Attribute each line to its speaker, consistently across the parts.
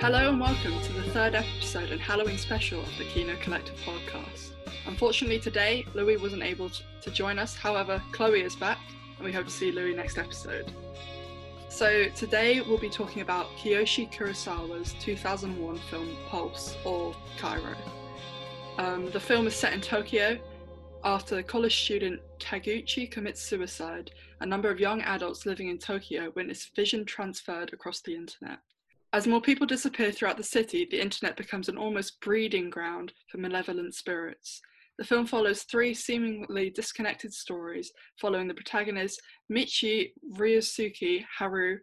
Speaker 1: Hello and welcome to the third episode and Halloween special of the Kino Collective podcast. Unfortunately, today Louis wasn't able to join us. However, Chloe is back, and we hope to see Louis next episode. So, today we'll be talking about Kiyoshi Kurosawa's 2001 film Pulse or Kairo. Um, the film is set in Tokyo. After college student Taguchi commits suicide, a number of young adults living in Tokyo witness vision transferred across the internet. As more people disappear throughout the city, the internet becomes an almost breeding ground for malevolent spirits. The film follows three seemingly disconnected stories following the protagonists Michi, Ryosuke, Haru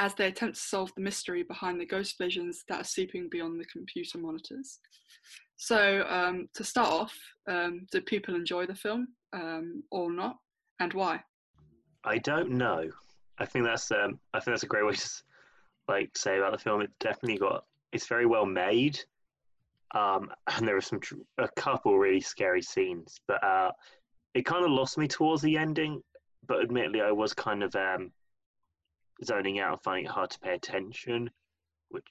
Speaker 1: as they attempt to solve the mystery behind the ghost visions that are seeping beyond the computer monitors. So, um, to start off, um, did people enjoy the film um, or not, and why?
Speaker 2: I don't know. I think that's um, I think that's a great way to like say about the film. It definitely got it's very well made, um, and there are some tr- a couple really scary scenes, but uh, it kind of lost me towards the ending. But admittedly, I was kind of um, zoning out and finding it hard to pay attention, which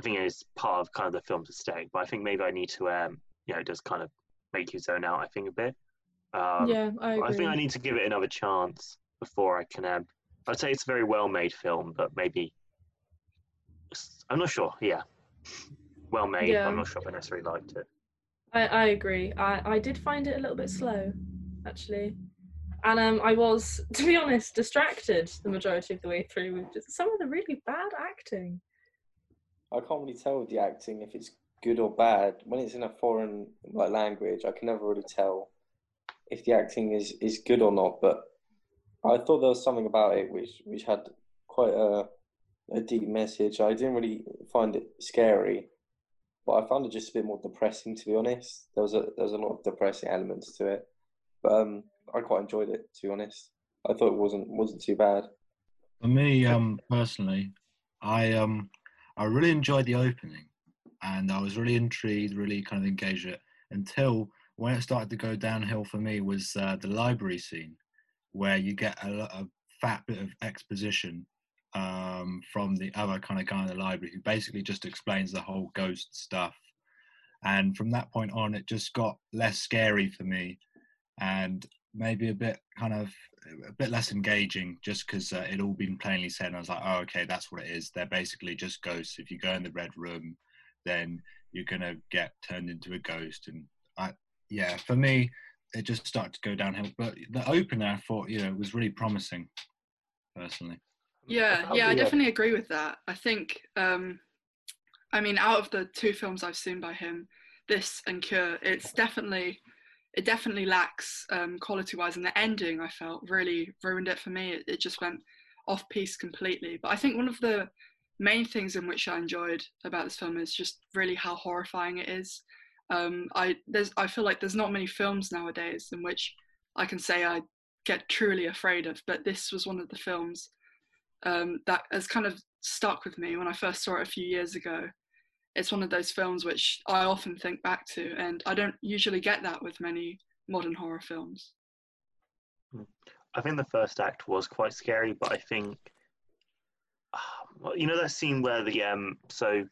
Speaker 2: I think is part of kind of the film's aesthetic. But I think maybe I need to, um, you know, it does kind of make you zone out. I think a bit.
Speaker 3: Um, yeah, I.
Speaker 2: I think I need to give it another chance before I can. Um, I'd say it's a very well made film, but maybe I'm not sure. Yeah, well made. Yeah. I'm not sure if I necessarily liked it.
Speaker 3: I, I agree. I, I did find it a little bit slow, actually, and um, I was, to be honest, distracted the majority of the way through with just some of the really bad acting.
Speaker 4: I can't really tell with the acting if it's good or bad when it's in a foreign like language. I can never really tell if the acting is is good or not. But I thought there was something about it which which had quite a a deep message. I didn't really find it scary, but I found it just a bit more depressing. To be honest, there was a there was a lot of depressing elements to it, but um, I quite enjoyed it. To be honest, I thought it wasn't wasn't too bad.
Speaker 5: For me, um, personally, I um, I really enjoyed the opening, and I was really intrigued, really kind of engaged it until when it started to go downhill for me was uh, the library scene, where you get a, a fat bit of exposition um, from the other kind of guy in the library who basically just explains the whole ghost stuff. And from that point on, it just got less scary for me and maybe a bit kind of a bit less engaging just because uh, it all been plainly said. And I was like, oh, okay, that's what it is. They're basically just ghosts. If you go in the red room, then you're to get turned into a ghost. And I, yeah, for me, it just started to go downhill. But the opener, I thought, you know, was really promising, personally.
Speaker 1: Yeah, yeah, I definitely agree with that. I think, um, I mean, out of the two films I've seen by him, this and Cure, it's definitely, it definitely lacks um, quality-wise, and the ending I felt really ruined it for me. It, it just went off piece completely. But I think one of the main things in which I enjoyed about this film is just really how horrifying it is. Um, I there's I feel like there's not many films nowadays in which I can say I get truly afraid of, but this was one of the films um, that has kind of stuck with me when I first saw it a few years ago. It's one of those films which I often think back to, and I don't usually get that with many modern horror films.
Speaker 2: I think the first act was quite scary, but I think, you know, that scene where the um, so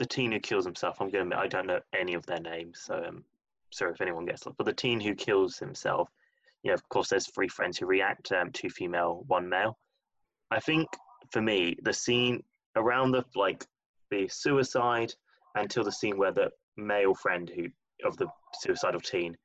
Speaker 2: the teen who kills himself. I'm going to admit I don't know any of their names, so um, sorry if anyone gets it. But the teen who kills himself, you know, of course, there's three friends who react, um, two female, one male. I think for me, the scene around the like the suicide until the scene where the male friend who of the suicidal teen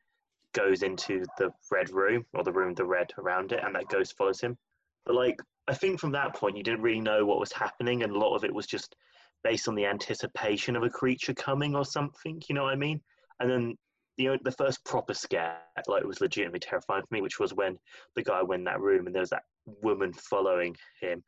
Speaker 2: goes into the red room or the room with the red around it and that ghost follows him. But like I think from that point you didn't really know what was happening and a lot of it was just based on the anticipation of a creature coming or something, you know what I mean? And then the the first proper scare, like was legitimately terrifying for me, which was when the guy went in that room and there was that woman following him,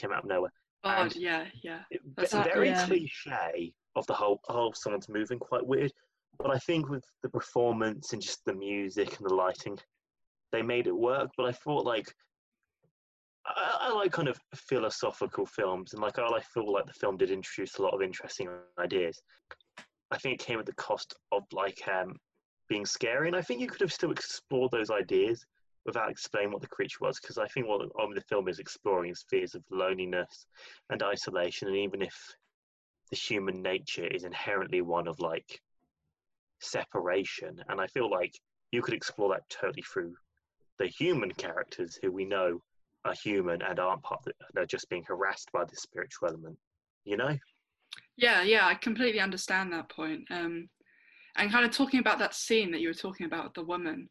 Speaker 2: came out of nowhere.
Speaker 1: Oh yeah, yeah.
Speaker 2: It's very yeah. cliche of the whole. Oh, someone's moving quite weird. But I think with the performance and just the music and the lighting, they made it work. But I thought like I, I, like kind of philosophical films, and like I, I feel like the film did introduce a lot of interesting ideas. I think it came at the cost of like um, being scary. And I think you could have still explored those ideas without explaining what the creature was, because I think what um, the film is exploring is fears of loneliness and isolation. And even if the human nature is inherently one of like separation, and I feel like you could explore that totally through the human characters who we know are human and aren't part of the, they're just being harassed by the spiritual element. You know?
Speaker 1: Yeah, yeah, I completely understand that point. Um, and kind of talking about that scene that you were talking about, the woman,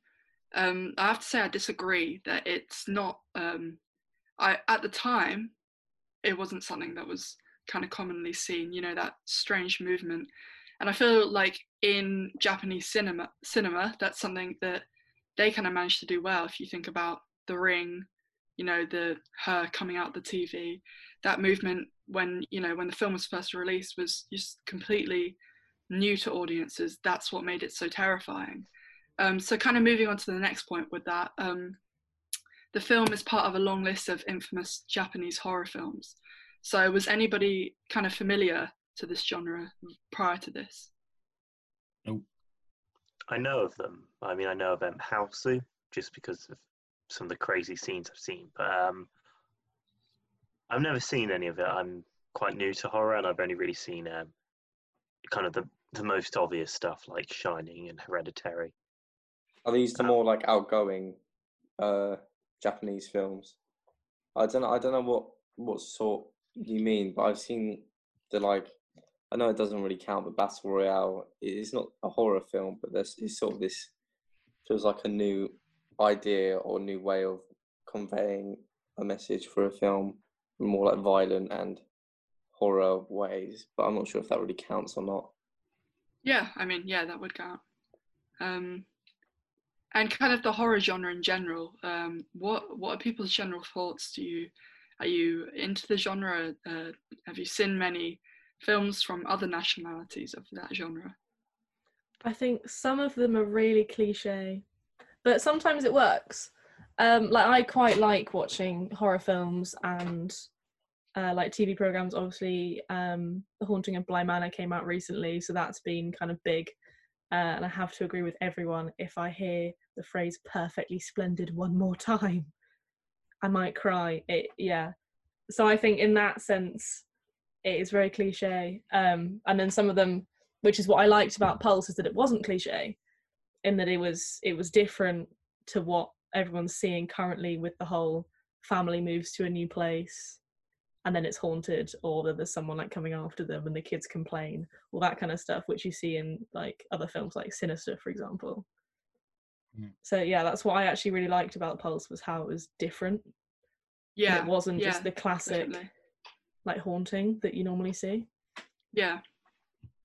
Speaker 1: um, I have to say I disagree that it's not. Um, I at the time, it wasn't something that was kind of commonly seen. You know that strange movement, and I feel like in Japanese cinema, cinema that's something that they kind of managed to do well. If you think about The Ring, you know the her coming out the TV, that movement when you know when the film was first released was just completely new to audiences. That's what made it so terrifying. Um, so, kind of moving on to the next point with that, um, the film is part of a long list of infamous Japanese horror films. So, was anybody kind of familiar to this genre prior to this?
Speaker 5: Nope.
Speaker 2: I know of them. I mean, I know of um, Hausu just because of some of the crazy scenes I've seen, but um, I've never seen any of it. I'm quite new to horror, and I've only really seen um, kind of the the most obvious stuff like Shining and Hereditary.
Speaker 4: Are these the
Speaker 2: Um,
Speaker 4: more like outgoing uh, Japanese films? I don't know. I don't know what what sort you mean, but I've seen the like. I know it doesn't really count, but Battle Royale it is not a horror film, but there's it's sort of this feels like a new idea or new way of conveying a message for a film, more like violent and horror ways. But I'm not sure if that really counts or not.
Speaker 1: Yeah, I mean, yeah, that would count. Um, and kind of the horror genre in general. Um, what what are people's general thoughts? Do you are you into the genre? Uh, have you seen many films from other nationalities of that genre?
Speaker 3: I think some of them are really cliche, but sometimes it works. Um, like I quite like watching horror films and uh, like TV programs. Obviously, um, The Haunting of Bly Manor came out recently, so that's been kind of big. Uh, and I have to agree with everyone. If I hear the phrase "perfectly splendid" one more time, I might cry. It, yeah. So I think in that sense, it is very cliche. Um, and then some of them which is what I liked about Pulse is that it wasn't cliche, in that it was it was different to what everyone's seeing currently with the whole family moves to a new place and then it's haunted or that there's someone like coming after them and the kids complain all that kind of stuff which you see in like other films like sinister for example
Speaker 5: Mm.
Speaker 3: so yeah that's what i actually really liked about pulse was how it was different and
Speaker 1: Yeah,
Speaker 3: it wasn't
Speaker 1: yeah,
Speaker 3: just the classic
Speaker 1: definitely.
Speaker 3: like haunting that you normally see
Speaker 1: Yeah,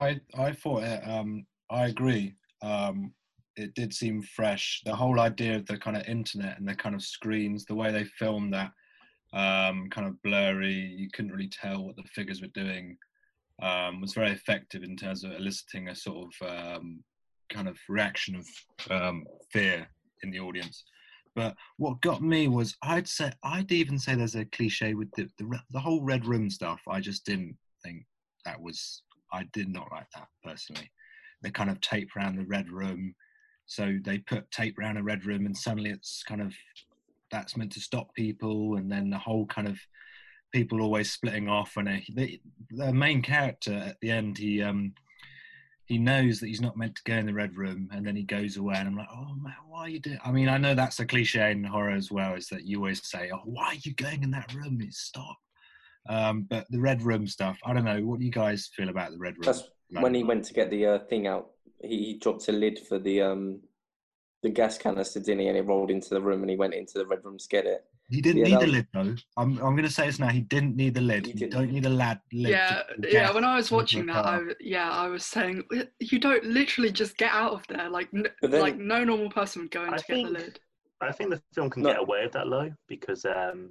Speaker 5: I I thought it. Um, I agree. Um, it did seem fresh. The whole idea of the kind of internet and the kind of screens, the way they filmed that, um, kind of blurry. You couldn't really tell what the figures were doing. Um, was very effective in terms of eliciting a sort of um, kind of reaction of um, fear in the audience. But what got me was I'd say I'd even say there's a cliche with the the, the whole red room stuff. I just didn't think that was I did not like that personally. They kind of tape around the red room, so they put tape around a red room, and suddenly it's kind of that's meant to stop people, and then the whole kind of people always splitting off. And the, the main character at the end, he um he knows that he's not meant to go in the red room, and then he goes away, and I'm like, oh man, why are you doing? I mean, I know that's a cliche in horror as well, is that you always say, oh, why are you going in that room? It's stop. Um, but the red room stuff, I don't know. What do you guys feel about the red room?
Speaker 4: That's
Speaker 5: Like,
Speaker 4: when he went to get the uh, thing out. He, he dropped a lid for the um the gas canister, didn't he? And it rolled into the room, and he went into the red room to get it.
Speaker 5: He didn't
Speaker 4: Yeah,
Speaker 5: need
Speaker 4: that
Speaker 5: the
Speaker 4: was-
Speaker 5: lid though. I'm I'm gonna say this now. He didn't need the lid.
Speaker 4: He
Speaker 5: You don't need a lad lid.
Speaker 1: yeah, yeah. When I was watching that, I yeah, I was saying you don't literally just get out of there. Like, n-
Speaker 4: then-
Speaker 1: like no normal person would go in
Speaker 2: I
Speaker 1: to get the lid.
Speaker 2: I think the film can
Speaker 4: No.
Speaker 2: get away with that low because um,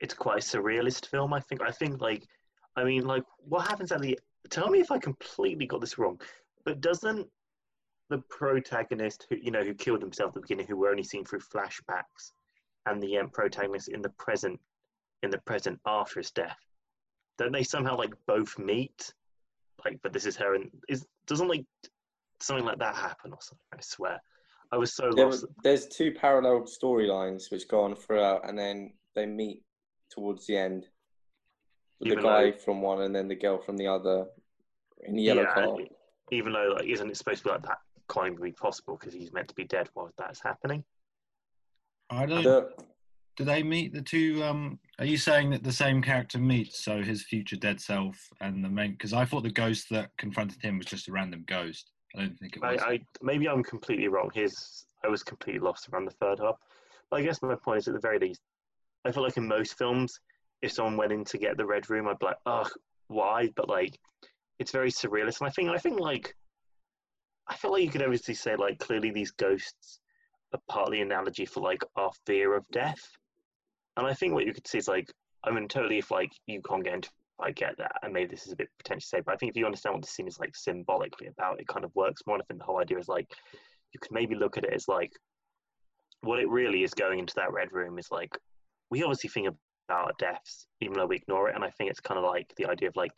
Speaker 2: it's quite a surrealist film. I think. I think like, I mean, like, what happens at the? Tell me if I completely got this wrong, but doesn't the protagonist who you know who killed himself at the beginning, who we're only seeing through flashbacks, and the um, protagonist in the present, in the present after his death, don't they somehow like both meet? Like, but this is her, and is doesn't like something like that happen or something? I swear. I was so
Speaker 4: There,
Speaker 2: lost.
Speaker 4: there's two parallel storylines which go on throughout, and then they meet towards the end. the guy
Speaker 2: though-
Speaker 4: from one and then the girl from the other in the yellow
Speaker 2: Yeah,
Speaker 4: car.
Speaker 2: even though like isn't it supposed to be like that can't be possible because he's meant to be dead while that's happening.
Speaker 5: I don't.
Speaker 4: The,
Speaker 5: Do they meet the two? Um, are you saying that the same character meets so his future dead self and the main? Because I thought the ghost that confronted him was just a random ghost. I don't think it
Speaker 2: I,
Speaker 5: was.
Speaker 2: I maybe I'm completely wrong. His I was completely lost around the third half. But I guess my point is at the very least, I feel like in most films, if someone went in to get the red room, I'd be like, ugh, why? But like, it's very surrealist, and I think I think like, I feel like you could obviously say like clearly these ghosts are partly analogy for like our fear of death, and I think what you could see is like, I mean, totally if like you can't get into I get that, and maybe this is a bit safe, but I think if you understand what the scene is like symbolically about, it kind of works more. And I think the whole idea is like you could maybe look at it as like what it really is going into that red room is like we obviously think about deaths, even though we ignore it, and I think it's kind of like the idea of like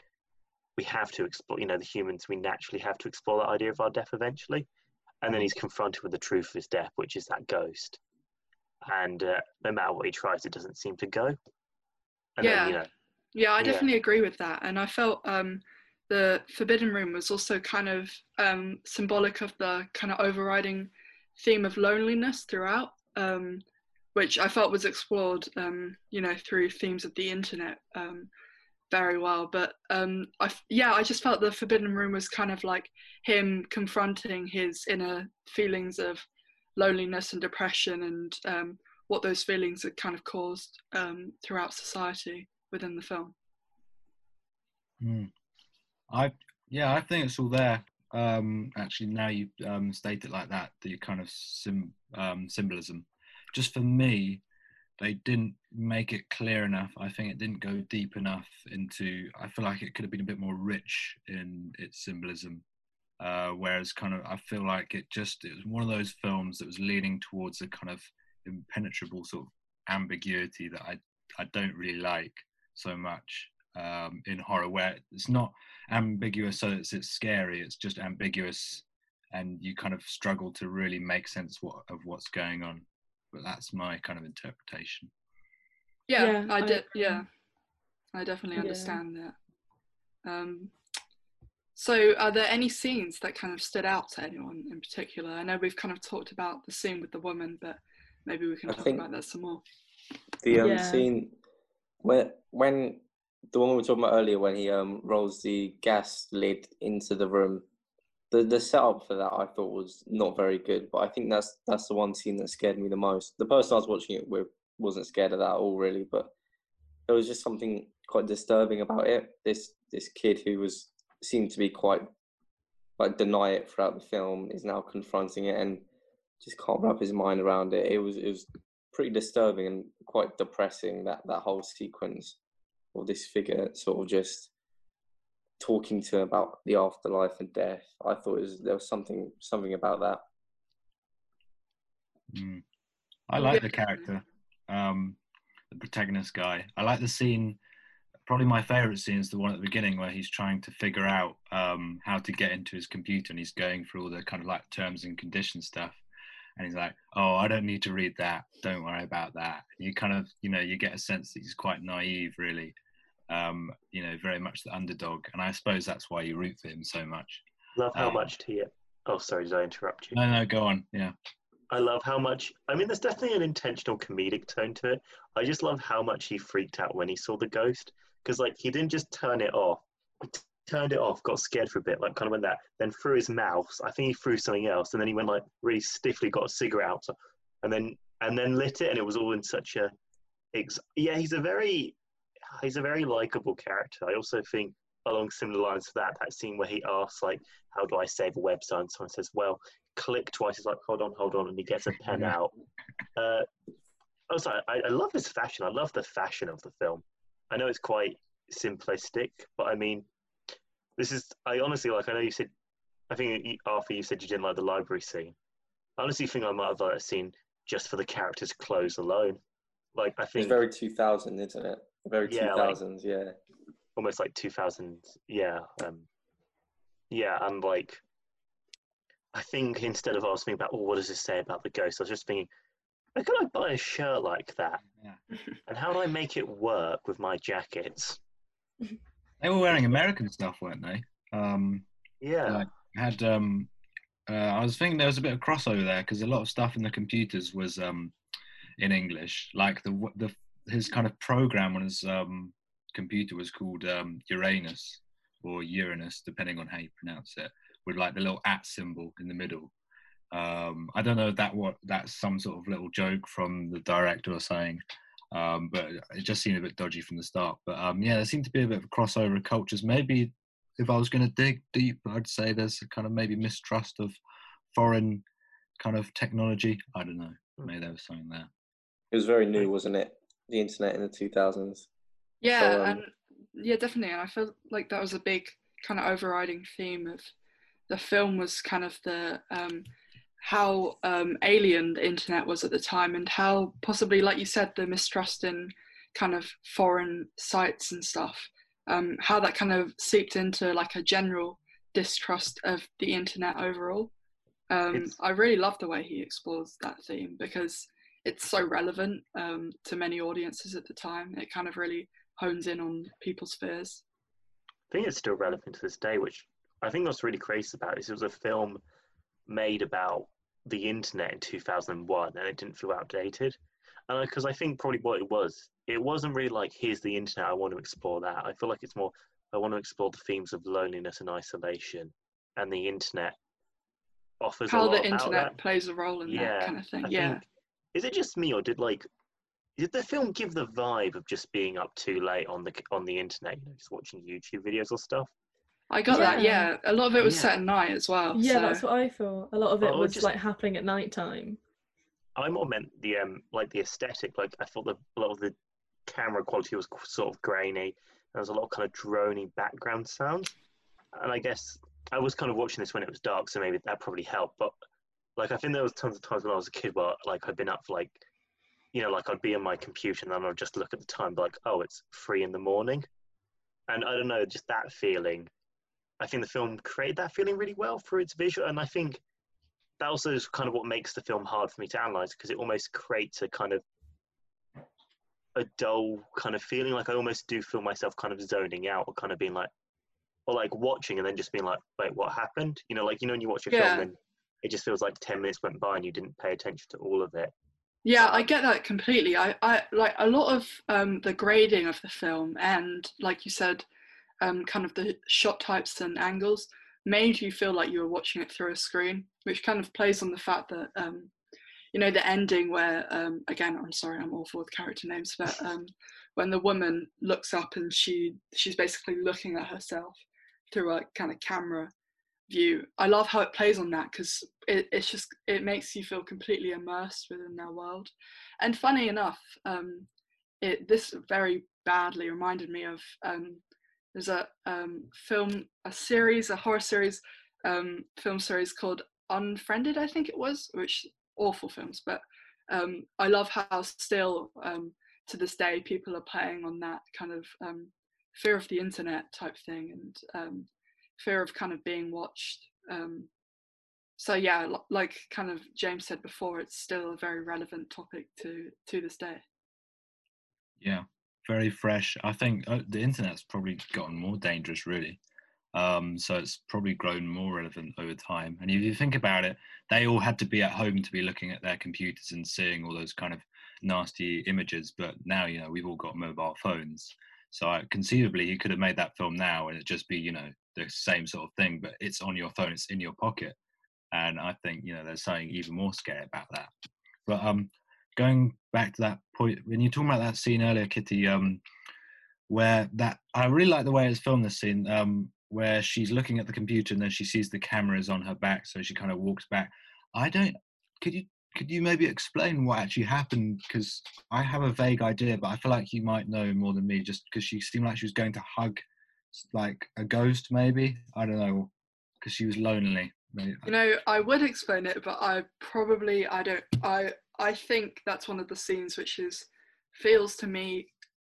Speaker 2: we have to explore, you know, the humans we naturally have to explore that idea of our death eventually, and then he's confronted with the truth of his death, which is that ghost, and uh, no matter what he tries, it doesn't seem to go. And
Speaker 1: Yeah.
Speaker 2: then, you know,
Speaker 1: Yeah, I
Speaker 2: Yeah.
Speaker 1: definitely agree with that. And I felt um, the Forbidden Room was also kind of um, symbolic of the kind of overriding theme of loneliness throughout, um, which I felt was explored, um, you know, through themes of the internet um, very well. But um, I, yeah, I just felt the Forbidden Room was kind of like him confronting his inner feelings of loneliness and depression and um, what those feelings had kind of caused um, throughout society within the film.
Speaker 5: Hmm. I yeah, I think it's all there. Um, actually, now you um, state it like that, the kind of sim, um, symbolism. Just for me, they didn't make it clear enough. I think it didn't go deep enough into. I feel like it could have been a bit more rich in its symbolism. Uh, whereas, kind of, I feel like it just it was one of those films that was leaning towards a kind of impenetrable sort of ambiguity that I I don't really like so much um, in horror, where it's not ambiguous so it's it's scary. It's just ambiguous, and you kind of struggle to really make sense what, of what's going on. But that's my kind of interpretation.
Speaker 1: Yeah,
Speaker 3: Yeah,
Speaker 1: I
Speaker 3: I
Speaker 1: did.
Speaker 3: agree.
Speaker 1: Yeah, I definitely
Speaker 3: Yeah.
Speaker 1: understand that. Um, so, are there any scenes that kind of stood out to anyone in particular? I know we've kind of talked about the scene with the woman, but maybe we can
Speaker 4: I
Speaker 1: talk about that some more.
Speaker 4: The um,
Speaker 3: Yeah.
Speaker 4: scene when when the one we were talking about earlier when he um rolls the gas lid into the room, the the setup for that I thought was not very good. But I think that's that's the one scene that scared me the most. The person I was watching it with wasn't scared of that at all really, but there was just something quite disturbing about it. This this kid who was seemed to be quite like deny it throughout the film is now confronting it and just can't wrap his mind around it. It was it was pretty disturbing and quite depressing that that whole sequence of this figure sort of just talking to about the afterlife and death. I thought was, there was something something about that.
Speaker 5: Mm. I like the character, um, the protagonist guy. I like the scene. Probably my favorite scene is the one at the beginning where he's trying to figure out um, how to get into his computer and he's going through all the kind of like terms and conditions stuff. And he's like, "Oh, I don't need to read that. Don't worry about that." And you kind of, you know, you get a sense that he's quite naive, really. Um, you know, very much the underdog, and I suppose that's why you root for him so much.
Speaker 2: love how
Speaker 5: Um,
Speaker 2: much Tia. Oh, sorry, did I interrupt you?
Speaker 5: No, no, go on. Yeah.
Speaker 2: I love how much. I mean, there's definitely an intentional comedic tone to it. I just love how much he freaked out when he saw the ghost because, like, he didn't just turn it off. He t- turned it off, got scared for a bit, like, kind of went that. Then threw his mouth. I think he threw something else, and then he went like really stiffly, got a cigarette out, and then and then lit it, and it was all in such a. Ex- yeah, he's a very, he's a very likable character. I also think along similar lines to that, that scene where he asks like, "How do I save a website?" and someone says, "Well." click twice. He's like, hold on, hold on, and he gets a pen out. Uh, I I, I love his fashion. I love the fashion of the film. I know it's quite simplistic, but I mean, this is. I honestly like. I know you said. I think Arthur, you said you didn't like the library scene. I honestly think I might have liked that scene just for the characters' clothes alone. Like I
Speaker 4: It's
Speaker 2: think
Speaker 4: very 2000, isn't it? Very
Speaker 2: Yeah, like-
Speaker 4: yeah.
Speaker 2: almost like 2000 yeah um yeah and like i think instead of asking about oh what does this say about the ghost i was just thinking how could i buy a shirt like that
Speaker 5: Yeah.
Speaker 2: and how do i make it work with my jackets
Speaker 5: They were wearing American stuff, weren't they? Um,
Speaker 2: Yeah.
Speaker 5: Like, had um, uh, I was thinking there was a bit of crossover there because a lot of stuff in the computers was um, in English. Like the the his kind of program on his um, computer was called um, Uranus or Uranus, depending on how you pronounce it, with like the little at symbol in the middle. Um, I don't know if that what that's some sort of little joke from the director or something, um, but it just seemed a bit dodgy from the start. But um, yeah, there seemed to be a bit of a crossover of cultures. Maybe if I was going to dig deep, I'd say there's a kind of maybe mistrust of foreign kind of technology. I don't know. Maybe there was something there.
Speaker 4: It was very new, wasn't it? The internet in the 2000s.
Speaker 1: Yeah,
Speaker 4: So, um,
Speaker 1: and yeah, definitely. And I feel like that was a big kind of overriding theme of the film was kind of the um, how um, alien the internet was at the time, and how possibly, like you said, the mistrust in kind of foreign sites and stuff. Um, how that kind of seeped into like a general distrust of the internet overall. Um, I really love the way he explores that theme because it's so relevant um, to many audiences at the time. It kind of really hones in on people's fears.
Speaker 2: I think it's still relevant to this day, which I think what's really crazy about it is it was a film made about the internet in 2001 and it didn't feel outdated. And because I think probably what it was, it wasn't really like, here's the internet, I want to explore that. I feel like it's more, I want to explore the themes of loneliness and isolation. And the internet offers a
Speaker 1: How the internet plays a role in
Speaker 2: Yeah,
Speaker 1: that kind of thing.
Speaker 2: I
Speaker 1: yeah.
Speaker 2: Think, is it just me or did like did the film give the vibe of just being up too late on the on the internet, you know, just watching YouTube videos or stuff?
Speaker 1: I got that.
Speaker 3: Yeah.
Speaker 1: Yeah, a lot of it was
Speaker 2: Yeah.
Speaker 1: set at night as well.
Speaker 3: Yeah,
Speaker 1: so-
Speaker 3: that's what I thought. A lot of it
Speaker 2: Oh,
Speaker 3: was
Speaker 2: just-
Speaker 3: like happening at night time.
Speaker 2: I more meant the um like the aesthetic. Like I thought the, a lot of the camera quality was sort of grainy. There was a lot of kind of drony background sounds, and I guess I was kind of watching this when it was dark, so maybe that probably helped. But like I think there was tons of times when I was a kid where like I'd been up for like, you know, like I'd be on my computer and then I'd just look at the time, be like, oh, it's three in the morning, and I don't know, just that feeling. I think the film created that feeling really well through its visual, and I think that also is kind of what makes the film hard for me to analyze because it almost creates a kind of a dull kind of feeling. Like I almost do feel myself kind of zoning out or kind of being like, or like watching and then just being like, wait, what happened? You know, like you know when you watch a
Speaker 1: Yeah.
Speaker 2: film and it just feels like ten minutes went by and you didn't pay attention to all of it.
Speaker 1: Yeah, I get that completely. I, I like a lot of um, the grading of the film, and like you said, um, kind of the shot types and angles made you feel like you were watching it through a screen, which kind of plays on the fact that um, you know the ending where um, again, I'm sorry, I'm awful with character names, but um, when the woman looks up and she she's basically looking at herself through a kind of camera view. I love how it plays on that because it, it's just it makes you feel completely immersed within their world. And funny enough, um, it this very badly reminded me of um, there's a um, film, a series, a horror series, um, film series called Unfriended, I think it was, which awful films, but um, I love how still um, to this day people are playing on that kind of um, fear of the internet type thing and um, fear of kind of being watched. Um, so yeah, like kind of James said before, it's still a very relevant topic to to this day.
Speaker 5: Yeah, very fresh. I think uh, the internet's probably gotten more dangerous, really. Um, so it's probably grown more relevant over time. And if you think about it, they all had to be at home to be looking at their computers and seeing all those kind of nasty images. But now, you know, we've all got mobile phones. So I, conceivably, you could have made that film now and it'd just be, you know, the same sort of thing, but it's on your phone, it's in your pocket. And I think, you know, there's something even more scary about that. But um, going back to that point, when you're talking about that scene earlier, Kitty, um, where that I really like the way it's filmed. This scene, um, where she's looking at the computer and then she sees the cameras on her back, so she kind of walks back. I don't. Could you could you maybe explain what actually happened? Because I have a vague idea, but I feel like you might know more than me, just because she seemed like she was going to hug, like a ghost, maybe. I don't know, because she was lonely. Maybe.
Speaker 1: You know, I would explain it, but I probably I don't. I I think that's one of the scenes which is feels to me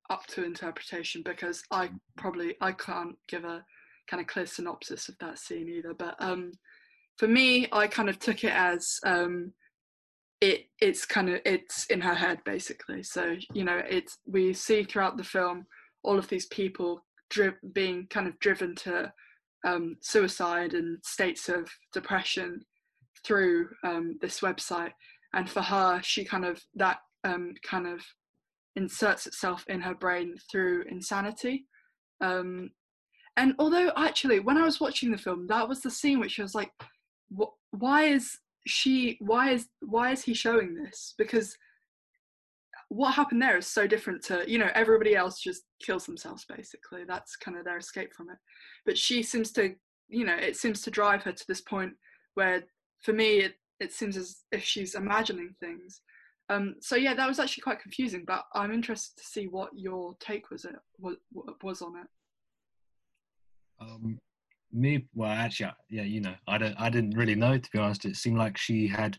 Speaker 1: up to interpretation because I probably I can't give a kind of clear synopsis of that scene either. But um, for me, I kind of took it as um, it it's kind of it's in her head basically. So you know, it's we see throughout the film all of these people dri- being kind of driven to um, suicide and states of depression through um, this website. And for her, she kind of that um, kind of inserts itself in her brain through insanity. Um, and although actually, when I was watching the film, that was the scene which I was like, wh- why is she? Why is why is he showing this? Because what happened there is so different to you know everybody else just kills themselves basically that's kind of their escape from it but she seems to you know it seems to drive her to this point where for me it, it seems as if she's imagining things um, so yeah that was actually quite confusing but i'm interested to see what your take was it was, was on it
Speaker 5: Um, me, well, actually, yeah, you know, I don't, I didn't really know to be honest. It seemed like she had.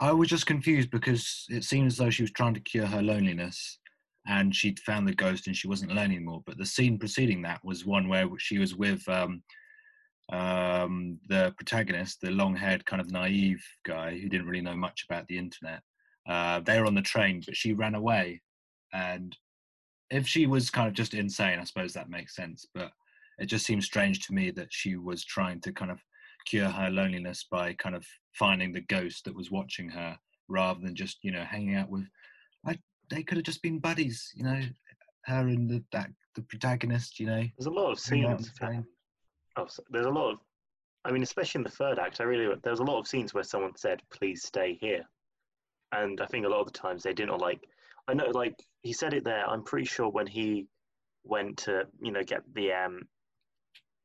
Speaker 5: I was just confused because it seemed as though she was trying to cure her loneliness, and she'd found the ghost and she wasn't alone anymore. But the scene preceding that was one where she was with um, um, the protagonist, the long-haired kind of naive guy who didn't really know much about the internet. Uh, they were on the train, but she ran away, and if she was kind of just insane, I suppose that makes sense. But it just seems strange to me that she was trying to kind of cure her loneliness by kind of finding the ghost that was watching her rather than just you know hanging out with I, they could have just been buddies you know her and the that the protagonist you know
Speaker 2: There's a lot of
Speaker 5: hanging out on
Speaker 2: scenes. Oh, there's a lot of. I mean, especially in the third act, I really there was a lot of scenes where someone said, "Please stay here," and I think a lot of the times they didn't like. I know, like he said it there. I'm pretty sure when he went to, you know, get the um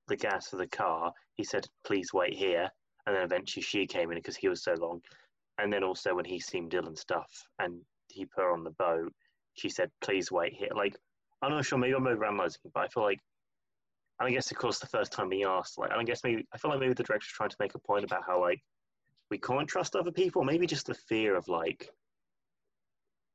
Speaker 2: the gas for the car, he said, "Please wait here," and then eventually she came in because he was so long. And then also when he seemed ill and stuff, and he put her on the boat, she said, "Please wait here." Like I'm not sure. Maybe I'm overanalyzing, it, but I feel like and I guess, of course, the first time he asked, like, and I guess maybe I feel like maybe the director's trying to make a point about how like we can't trust other people. Maybe just the fear of like,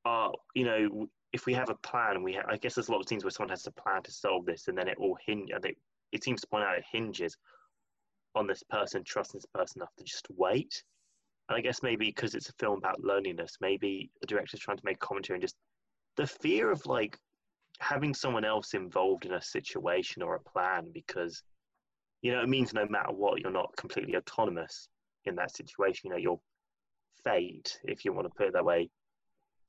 Speaker 2: uh, you know, if we have a plan, we ha- I guess there's a lot of scenes where someone has a plan to solve this, and then it all hinge. I think it seems to point out it hinges on this person trusting this person enough to just wait. And I guess maybe because it's a film about loneliness, maybe the director's trying to make commentary and just the fear of like having someone else involved in a situation or a plan because you know it means no matter what you're not completely autonomous in that situation you know your fate if you want to put it that way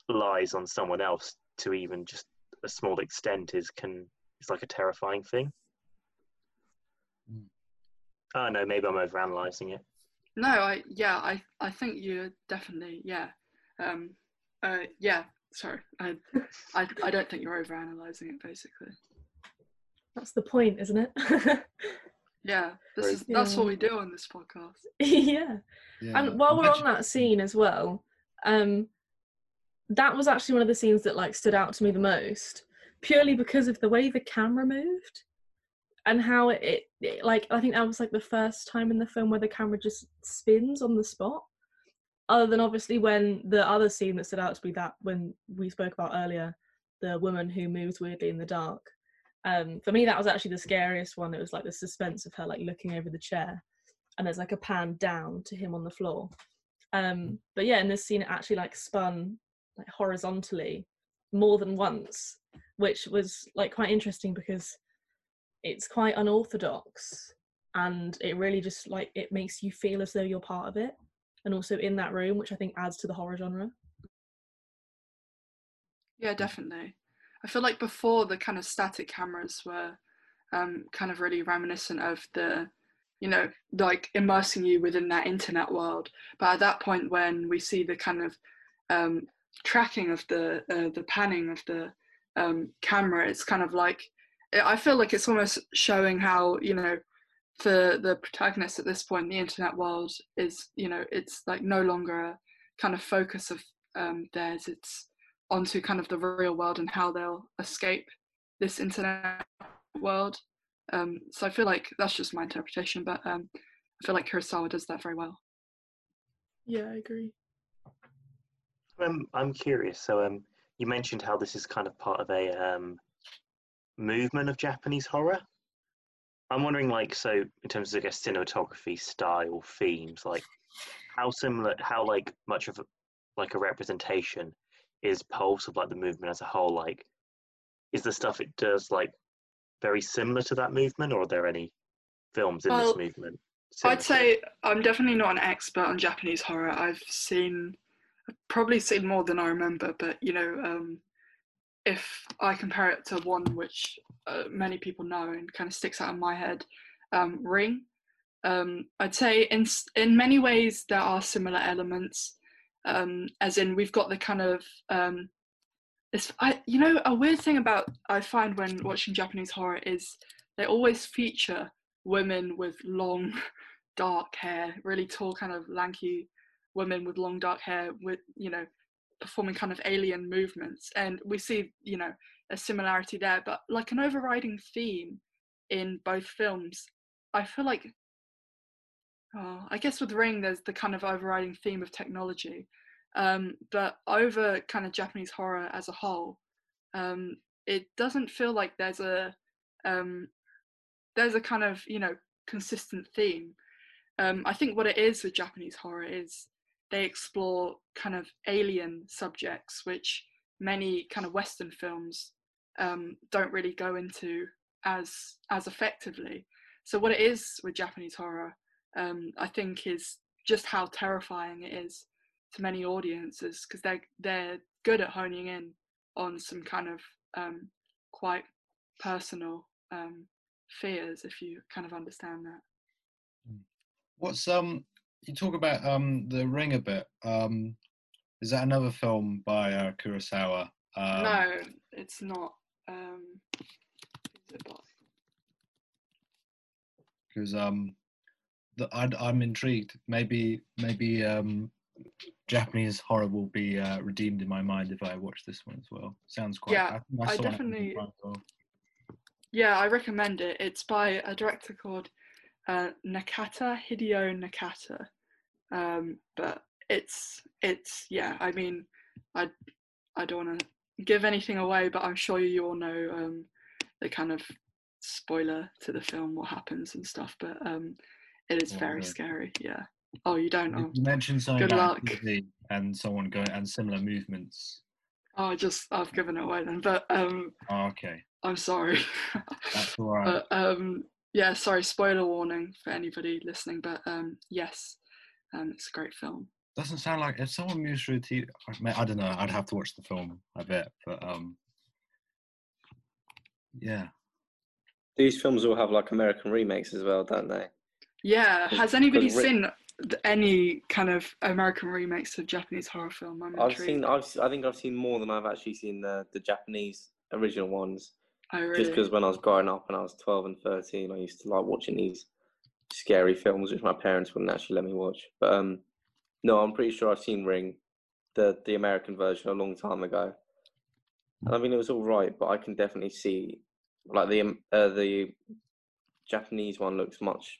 Speaker 2: lies on someone else to even just a small extent is can is like a terrifying thing. Oh no maybe i'm overanalyzing it
Speaker 1: No, I yeah, I I think you're definitely yeah, um, uh, yeah. Sorry, I, I I don't think you're overanalyzing it. Basically,
Speaker 3: That's the point, isn't it?
Speaker 1: yeah. This
Speaker 2: Right.
Speaker 1: is that's what we do on this podcast.
Speaker 3: yeah.
Speaker 5: Yeah.
Speaker 3: And while we're on that scene as well, um, that was actually one of the scenes that like stood out to me the most, purely because of the way the camera moved, and how it, it, like I think that was like the first time in the film where the camera just spins on the spot. Other than obviously when the other scene that stood out to me that when we spoke about earlier, the woman who moves weirdly in the dark. Um, for me, that was actually the scariest one. It was like the suspense of her like looking over the chair, and there's like a pan down to him on the floor. Um, but yeah, in this scene, it actually like spun like horizontally more than once, which was like quite interesting because it's quite unorthodox, and it really just like it makes you feel as though you're part of it, and also in that room, which I think adds to the horror genre.
Speaker 1: Yeah, definitely. I feel like before the kind of static cameras were um, kind of really reminiscent of the, you know, like immersing you within that internet world. But at that point, when we see the kind of um, tracking of the uh, the panning of the um, camera, it's kind of like I feel like it's almost showing how you know for the protagonist at this point, the internet world is you know it's like no longer a kind of focus of um, theirs. It's onto kind of the real world and how they'll escape this internet world. Um, so I feel like that's just my interpretation, but um, I feel like Kurosawa does that very well.
Speaker 3: Yeah, I agree.
Speaker 2: Um, I'm curious. So, um, you mentioned how this is kind of part of a um, movement of Japanese horror. I'm wondering, like, so in terms of, I guess, cinematography, style, themes, like, how similar, how like much of a, like a representation is Pulse of like the movement as a whole? Like, is the stuff it does like very similar to that movement, or are there any films in
Speaker 1: Well,
Speaker 2: this movement? similar
Speaker 1: I'd say? I'm definitely not an expert on Japanese horror. I've seen, I've probably seen more than I remember, but you know, um, if I compare it to one which uh, many people know and kind of sticks out in my head, um, Ring, um, I'd say in in many ways there are similar elements, um, as in we've got the kind of um, it's I you know a weird thing about I find when watching Japanese horror is they always feature women with long dark hair, really tall, kind of lanky women with long dark hair, with you know, performing kind of alien movements, and we see you know a similarity there. But like an overriding theme in both films, I feel like, oh, I guess with Ring, there's the kind of overriding theme of technology, um, but over kind of Japanese horror as a whole, um, it doesn't feel like there's a um, there's a kind of you know consistent theme. Um, I think what it is with Japanese horror is they explore kind of alien subjects, which many kind of Western films um, don't really go into as as effectively. So what it is with Japanese horror, um, I think, is just how terrifying it is to many audiences because they're they're good at honing in on some kind of um, quite personal um, fears, if you kind of understand that.
Speaker 5: What's um? You talk about um the Ring a bit. Um, is that another film by uh, Kurosawa? Um,
Speaker 1: no, it's not. Um, who's it by?
Speaker 5: because um, the, I'd, I'm intrigued. Maybe maybe um, Japanese horror will be uh, redeemed in my mind if I watch this one as well. Sounds quite.
Speaker 1: Yeah, I
Speaker 5: it on
Speaker 1: definitely-
Speaker 5: Prime as well.
Speaker 1: Yeah, I recommend it. It's by a director called uh, Nakata Hideo Nakata. Um, but it's it's yeah. I mean, I I don't want to give anything away, but I'm sure you all know um, the kind of spoiler to the film, what happens and stuff. But um, it is
Speaker 5: Oh,
Speaker 1: very
Speaker 5: really?
Speaker 1: scary. Yeah. Oh, you don't know?
Speaker 5: You mentioned something
Speaker 1: Good luck.
Speaker 5: And someone going and similar movements.
Speaker 1: Oh, I just I've given it away then. But um,
Speaker 5: Oh, okay,
Speaker 1: I'm sorry.
Speaker 5: that's all right.
Speaker 1: But um, yeah, sorry, spoiler warning for anybody listening. But um, yes, um, it's a great film.
Speaker 5: Doesn't sound like if someone moves through TV. I don't know. I'd have to watch the film. I bet, but um, yeah.
Speaker 4: These films all have like American remakes as well, don't they?
Speaker 1: Yeah,
Speaker 4: Cause-
Speaker 1: has anybody
Speaker 4: Rick-
Speaker 1: seen any kind of American remakes of Japanese horror film? I'm
Speaker 4: I've
Speaker 1: intrigued.
Speaker 4: seen. I've. s- I think I've seen more than I've actually seen the the Japanese original ones.
Speaker 1: I really.
Speaker 4: Just because when I was growing up and I was twelve and thirteen, I used to like watching these scary films, which my parents wouldn't actually let me watch. But um, no, I'm pretty sure I've seen Ring, the the American version, a long time ago. And I mean, it was all right, but I can definitely see like the uh, the Japanese one looks much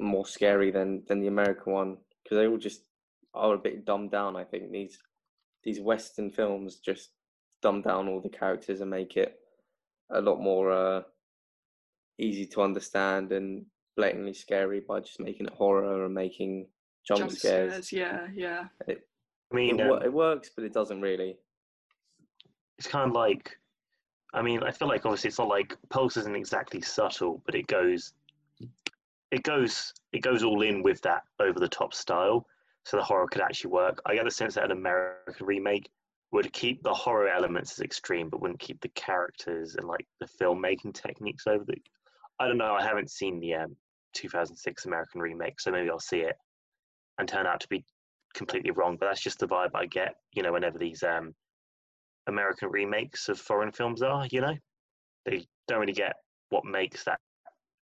Speaker 4: more scary than than the American one because they all just are a bit dumbed down. I think these these Western films just dumb down all the characters and make it a lot more uh, easy to understand and blatantly scary by just making it horror and making jump,
Speaker 1: jump
Speaker 4: scares.
Speaker 1: scares. Yeah, yeah.
Speaker 2: I mean,
Speaker 4: It,
Speaker 2: um,
Speaker 4: it works, but it doesn't really.
Speaker 2: it's kind of like i mean i feel like obviously it's not like pulse isn't exactly subtle but it goes it goes it goes all in with that over the top style so the horror could actually work i get the sense that an american remake would keep the horror elements as extreme but wouldn't keep the characters and like the filmmaking techniques over the i don't know i haven't seen the um, 2006 american remake so maybe i'll see it and turn out to be completely wrong but that's just the vibe i get you know whenever these um American remakes of foreign films are, you know? They don't really get what makes that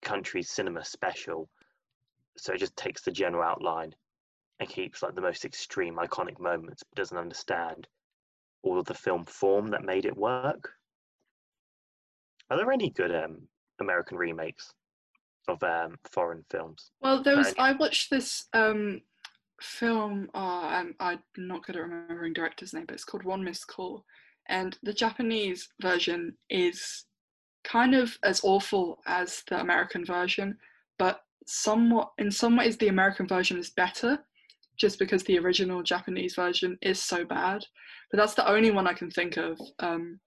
Speaker 2: country's cinema special. So it just takes the general outline and keeps like the most extreme iconic moments, but doesn't understand all of the film form that made it work. Are there any good um, American remakes of um, foreign films?
Speaker 1: Well, there was. I watched this um, film. Oh, I'm, I'm not good at remembering director's name, but it's called One Missed Call, and the Japanese version is kind of as awful as the American version, but somewhat in some ways the American version is better, just because the original Japanese version is so bad. But that's the only one I can think of. Um,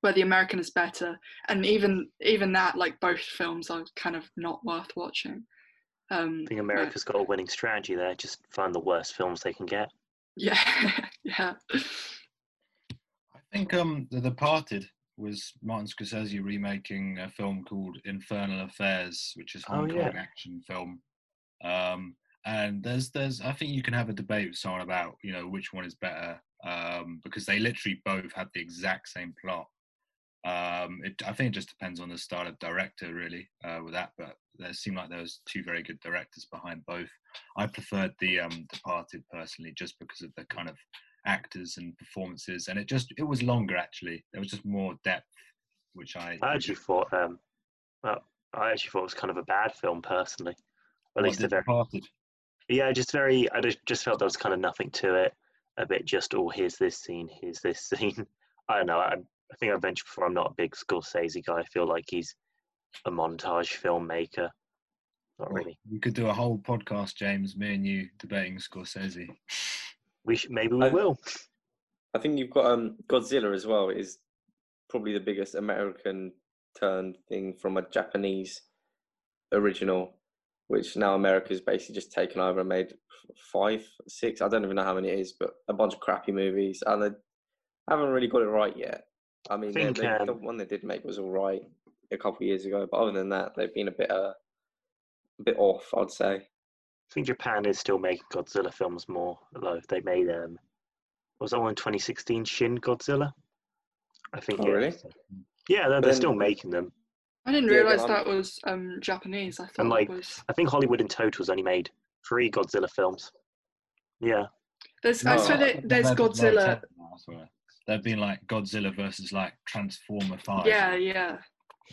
Speaker 1: where the American is better, and even even that, like both films are kind of not worth watching. Um,
Speaker 2: I think America's got a winning strategy there. Just find the worst films they can get.
Speaker 1: Yeah, yeah.
Speaker 5: I think um, The Departed was Martin Scorsese remaking a film called Infernal Affairs, which is
Speaker 2: Oh,
Speaker 5: Hong Kong
Speaker 2: yeah.
Speaker 5: action film. Um, and there's there's I think you can have a debate with someone about you know which one is better um, because they literally both have the exact same plot. Um, it, I think it just depends on the style of director really uh, with that, but there seemed like there was two very good directors behind both. I preferred the um, Departed personally just because of the kind of actors and performances, and it just it was longer actually. There was just more depth, which I
Speaker 2: I actually thought, um, well, I actually thought it was kind of a bad film personally. At least
Speaker 5: The
Speaker 2: very,
Speaker 5: Departed.
Speaker 2: yeah, just very. I just, just felt there was kind of nothing to it. A bit just, oh, here's this scene, here's this scene. I don't know. I, I think I've mentioned before. I'm not a big Scorsese guy. I feel like he's a montage filmmaker. Not
Speaker 5: Well,
Speaker 2: really.
Speaker 5: We could do a whole podcast, James, me and you debating Scorsese.
Speaker 2: We should, maybe we
Speaker 4: I-
Speaker 2: will.
Speaker 4: I think you've got um, Godzilla as well. Is probably the biggest American turned thing from a Japanese original, which now America's basically just taken over and made five, six. I don't even know how many it is, but a bunch of crappy movies, and they haven't really got it right yet. I mean, they- they, the one they did make was all right a couple of years ago, but other than that, they've been a bit uh, a bit off, I'd say.
Speaker 2: I think Japan is still making Godzilla films more. Although they made um, was that one in 2016 Shin Godzilla? I think.
Speaker 4: Oh, really?
Speaker 2: Yeah, they're, they're
Speaker 4: Then-
Speaker 2: still making them.
Speaker 1: I didn't
Speaker 4: Yeah,
Speaker 1: realize that was um, Japanese. I thought
Speaker 2: like,
Speaker 1: it was.
Speaker 2: I think Hollywood in total has only made three Godzilla films. Yeah,
Speaker 1: There's I
Speaker 4: No,
Speaker 1: swear
Speaker 4: I
Speaker 1: that there's
Speaker 5: They've been very
Speaker 1: Godzilla.
Speaker 5: technical, I swear. They've been like Godzilla versus like Transformer Five.
Speaker 1: Yeah, yeah.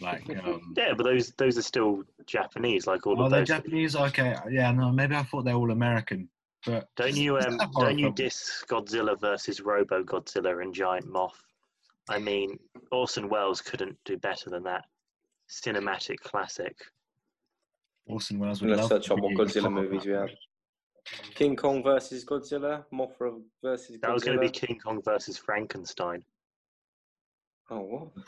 Speaker 5: Like um,
Speaker 2: yeah, but those those are still Japanese, like all
Speaker 5: oh,
Speaker 2: of
Speaker 5: they're
Speaker 2: those.
Speaker 5: Japanese. Okay, yeah, no, maybe I thought they're all American. But
Speaker 2: Don't you um
Speaker 5: that a horror
Speaker 2: don't you
Speaker 5: film?
Speaker 2: diss Godzilla versus Robo Godzilla and Giant Moth? I mean, Orson Welles couldn't do better than that. Cinematic classic.
Speaker 5: Orson Welles would
Speaker 4: Let's
Speaker 5: love
Speaker 4: search
Speaker 5: to
Speaker 4: up what Godzilla movies we have. King Kong versus Godzilla, Mothra versus
Speaker 2: That was going to be King Kong versus Frankenstein.
Speaker 4: Oh, what?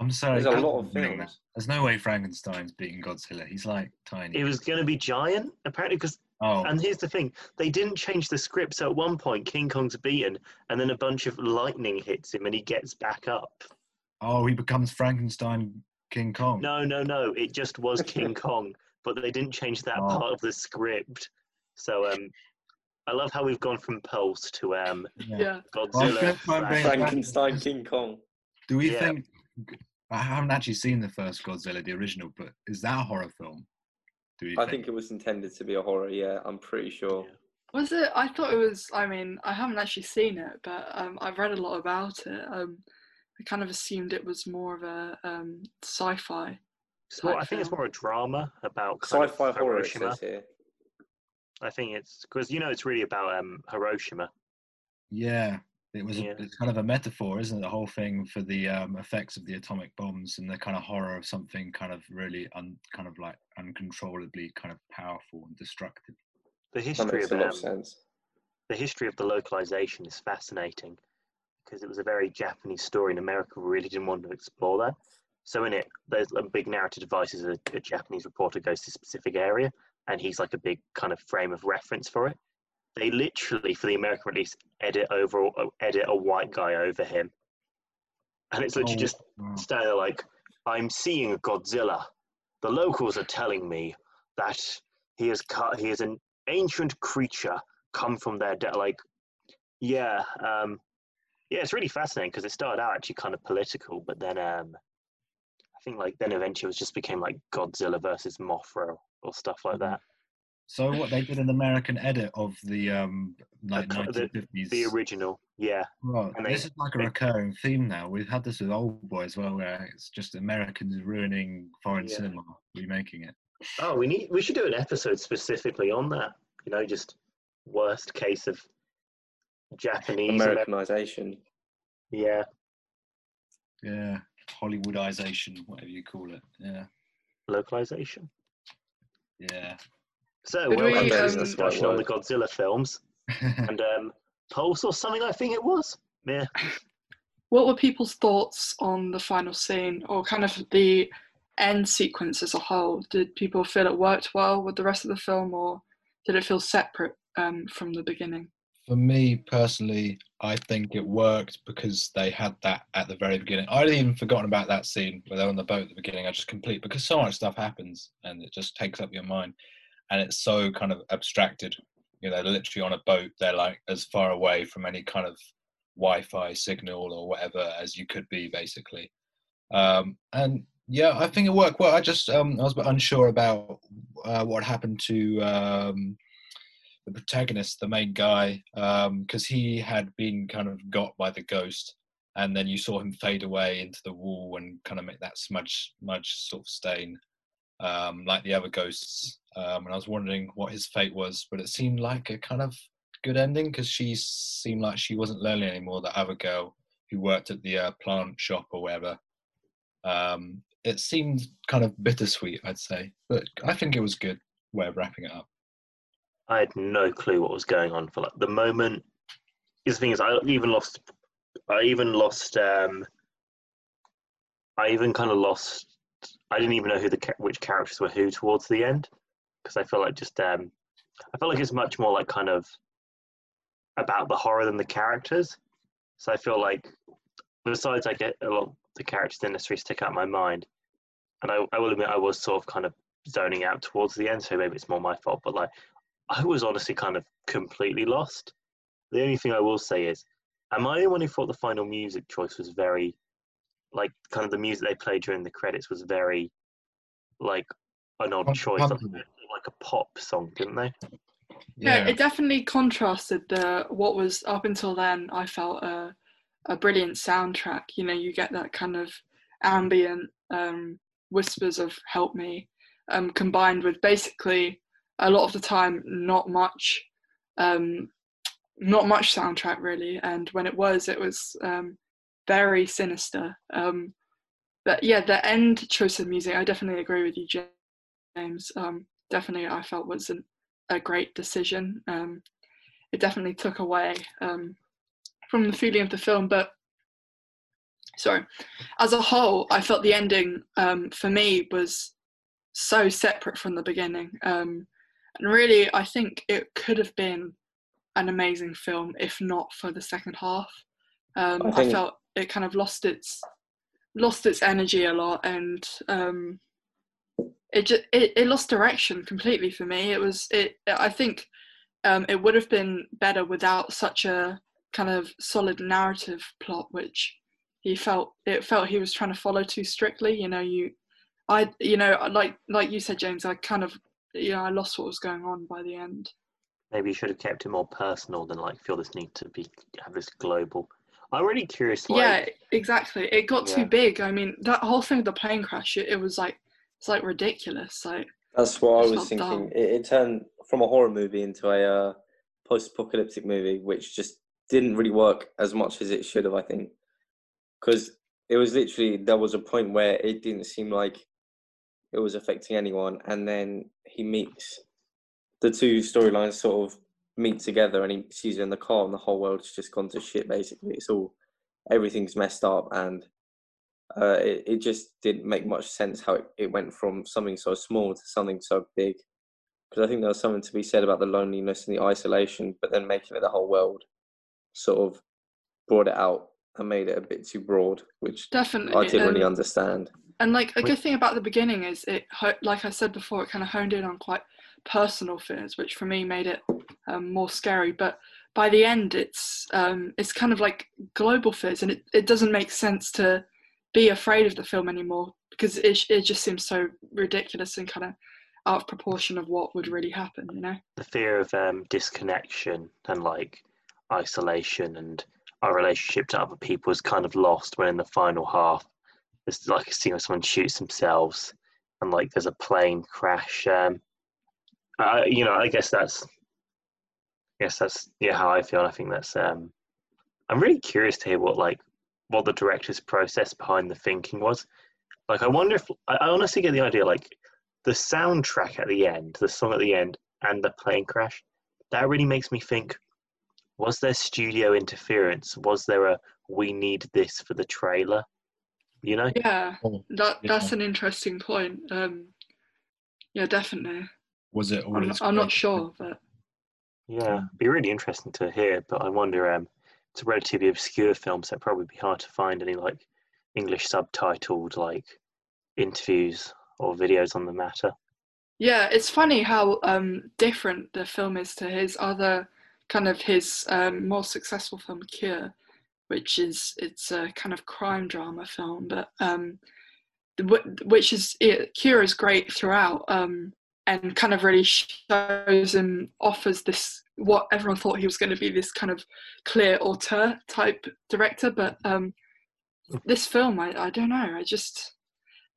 Speaker 5: I'm sorry.
Speaker 4: There's a lot of
Speaker 5: doing
Speaker 4: films.
Speaker 5: that. There's no way Frankenstein's beating Godzilla. He's like tiny.
Speaker 2: It was going to be giant, apparently, because
Speaker 5: oh,
Speaker 2: and here's the thing: they didn't change the script. So at one point, King Kong's beaten, and then a bunch of lightning hits him, and he gets back up.
Speaker 5: oh, he becomes Frankenstein King Kong.
Speaker 2: No, no, no! It just was King Kong, but they didn't change that
Speaker 5: Oh.
Speaker 2: part of the script. So um, I love how we've gone from Pulse to um
Speaker 1: Yeah.
Speaker 5: Well, I was
Speaker 2: Godzilla.
Speaker 5: gonna try and bring it back.
Speaker 4: Frankenstein King Kong.
Speaker 5: Do we
Speaker 2: Yeah.
Speaker 5: think? I haven't actually seen the first Godzilla, the original, but is that a horror film? Do you
Speaker 4: I think it was intended to be a horror. Yeah, I'm pretty sure.
Speaker 2: Yeah.
Speaker 1: Was it? I thought it was. I mean, I haven't actually seen it, but um, I've read a lot about it. Um, I kind of assumed it was more of a um, sci-fi.
Speaker 2: It's more, I
Speaker 1: type
Speaker 2: think it's more a drama about
Speaker 4: Sci-fi horror.
Speaker 2: Hiroshima. I think it's because you know it's really about um Hiroshima.
Speaker 5: Yeah, it was.
Speaker 2: Yeah.
Speaker 5: A, it's kind of a metaphor, isn't it? The whole thing for the um, effects of the atomic bombs and the kind of horror of something kind of really un, kind of like uncontrollably kind of powerful and destructive.
Speaker 2: The
Speaker 4: That
Speaker 2: history
Speaker 4: makes
Speaker 2: of
Speaker 4: a lot
Speaker 2: um,
Speaker 4: sense.
Speaker 2: the history of the localization is fascinating because it was a very Japanese story, and America really didn't want to explore that. So in it, there's a big narrative device is a, a Japanese reporter goes to a specific area, and he's like a big kind of frame of reference for it. They literally, for the American release, edit over uh, edit a white guy over him, and it's literally
Speaker 5: Oh,
Speaker 2: just
Speaker 5: wow.
Speaker 2: stay there like, I'm seeing a Godzilla. The locals are telling me that he is cut. He is an ancient creature come from their dead. Like, yeah, um, yeah, it's really fascinating because it started out actually kind of political, but then um, I think like then eventually it just became like Godzilla versus Mothra or stuff like that.
Speaker 5: So what they did an American edit of the um like
Speaker 2: the-
Speaker 5: 1950s.
Speaker 2: The original, yeah,
Speaker 5: Right.
Speaker 2: and
Speaker 5: this
Speaker 2: they-
Speaker 5: is like a
Speaker 2: they-
Speaker 5: recurring theme now. We've had this with Oldboy as well, where it's just Americans ruining foreign
Speaker 2: Yeah.
Speaker 5: cinema, remaking it.
Speaker 2: Oh, we need we should do an episode specifically on that. You know, just worst case of Japanese. Amer-
Speaker 4: Americanization.
Speaker 2: yeah,
Speaker 5: Yeah, Hollywoodization, whatever you call it. Yeah,
Speaker 2: localization.
Speaker 5: yeah.
Speaker 2: So
Speaker 1: Did
Speaker 2: we're
Speaker 1: we,
Speaker 2: having a
Speaker 1: um,
Speaker 2: discussion on the Godzilla films and um, Pulse or something. I think it was. Yeah,
Speaker 1: what were people's thoughts on the final scene or kind of the end sequence as a whole? Did people feel it worked well with the rest of the film, or did it feel separate um, from the beginning?
Speaker 5: For me personally, I think it worked because they had that at the very beginning. I'd even forgotten about that scene where they're on the boat at the beginning. I just complete because so much stuff happens and it just takes up your mind, and it's so kind of abstracted. You know, they're literally on a boat. They're like as far away from any kind of Wi-Fi signal or whatever as you could be, basically. Um, and yeah, I think it worked well. I just um, I was a bit unsure about uh, what happened to um, the protagonist, the main guy, because um, he had been kind of got by the ghost, and then you saw him fade away into the wall and kind of make that smudge, smudge sort of stain, um, like the other ghosts. Um, and I was wondering what his fate was, but it seemed like a kind of good ending because she seemed like she wasn't lonely anymore. That other girl who worked at the uh, plant shop or whatever. Um, it seemed kind of bittersweet, I'd say, but I think it was good way of wrapping it up.
Speaker 2: I had no clue what was going on for like the moment. The thing is, I even lost. I even lost. Um, I even kind of lost. I didn't even know who the which characters were who towards the end because I felt like just. Um, I felt like it's much more like kind of about the horror than the characters. So I feel like besides I get a lot the characters in this three stick out in my mind. And I, I will admit I was sort of kind of zoning out towards the end, so maybe it's more my fault, but like I was honestly kind of completely lost. The only thing I will say is, am I the one who thought the final music choice was very, like, kind of the music they played during the credits was very, like, an odd choice, like, like a pop song, didn't they?
Speaker 1: Yeah. yeah, it definitely contrasted the what was up until then. I felt a a brilliant soundtrack. You know, you get that kind of ambient um, whispers of "Help Me," um, combined with basically a lot of the time not much, um, not much soundtrack really. And when it was, it was um, very sinister. Um, but yeah, the end choice of music, I definitely agree with you, James. Um, definitely, I felt was an, a great decision. it definitely took away from the feeling of the film, but sorry, as a whole, I felt the ending um, for me was so separate from the beginning. Um, and really, I think it could have been an amazing film if not for the second half. Um, I, I, felt it kind of lost its lost its energy a lot, and um, it just it, it lost direction completely for me. It was it. I think um, it would have been better without such a kind of solid narrative plot, which he felt it felt he was trying to follow too strictly. You know, you, I, you know, like like you said, James, I kind of, you know, I lost what was going on by the end.
Speaker 2: Maybe you should have kept it more personal than like feel this need to be have this global. I'm really curious. Like,
Speaker 1: yeah, exactly. It got yeah. too big. I mean, that whole thing with the plane crash, it, it was like it's like ridiculous. Like
Speaker 4: that's what I was thinking. It, it, turned from a horror movie into a uh, post-apocalyptic movie, which just didn't really work as much as it should have, I think, because it was literally there was a point where it didn't seem like it was affecting anyone, and then he meets the two storylines sort of meet together, and he sees her in the car, and the whole world's just gone to shit. Basically, it's all everything's messed up, and uh, it, it just didn't make much sense how it, it went from something so small to something so big. Because I think there was something to be said about the loneliness and the isolation, but then making it the whole world sort of brought it out and made it a bit too broad, which
Speaker 1: definitely
Speaker 4: I didn't um, really understand.
Speaker 1: And like a good thing about the beginning is it, like I said before, it kind of honed in on quite personal fears, which for me made it um, more scary. But by the end, it's um, it's kind of like global fears, and it, it doesn't make sense to be afraid of the film anymore because it it just seems so ridiculous and kind of out of proportion of what would really happen. You know,
Speaker 2: the fear of um, disconnection and like isolation and our relationship to other people is kind of lost when in the final half there's like a scene where someone shoots themselves and like there's a plane crash um I, you know i guess that's guess that's yeah how i feel i think that's um i'm really curious to hear what like what the director's process behind the thinking was like i wonder if i, I honestly get the idea like the soundtrack at the end the song at the end and the plane crash that really makes me think was there studio interference? Was there a we need this for the trailer. You know?
Speaker 1: Yeah,
Speaker 5: Or
Speaker 1: that
Speaker 5: Yeah.
Speaker 1: that's an interesting point. Um, yeah, definitely.
Speaker 5: was it? all
Speaker 1: I'm, not- I'm not sure, but
Speaker 2: Yeah, it'd be really interesting to hear. But I wonder, um, it's a relatively obscure film, so it'd probably be hard to find any like English subtitled like interviews or videos on the matter.
Speaker 1: yeah, it's funny how um, different the film is to his other kind of his um, more successful film Cure, which is it's a kind of crime drama film, but um, which is it, Cure is great throughout um, and kind of really shows and offers this what everyone thought he was going to be this kind of clear auteur type director, but um, this film I, I don't know I just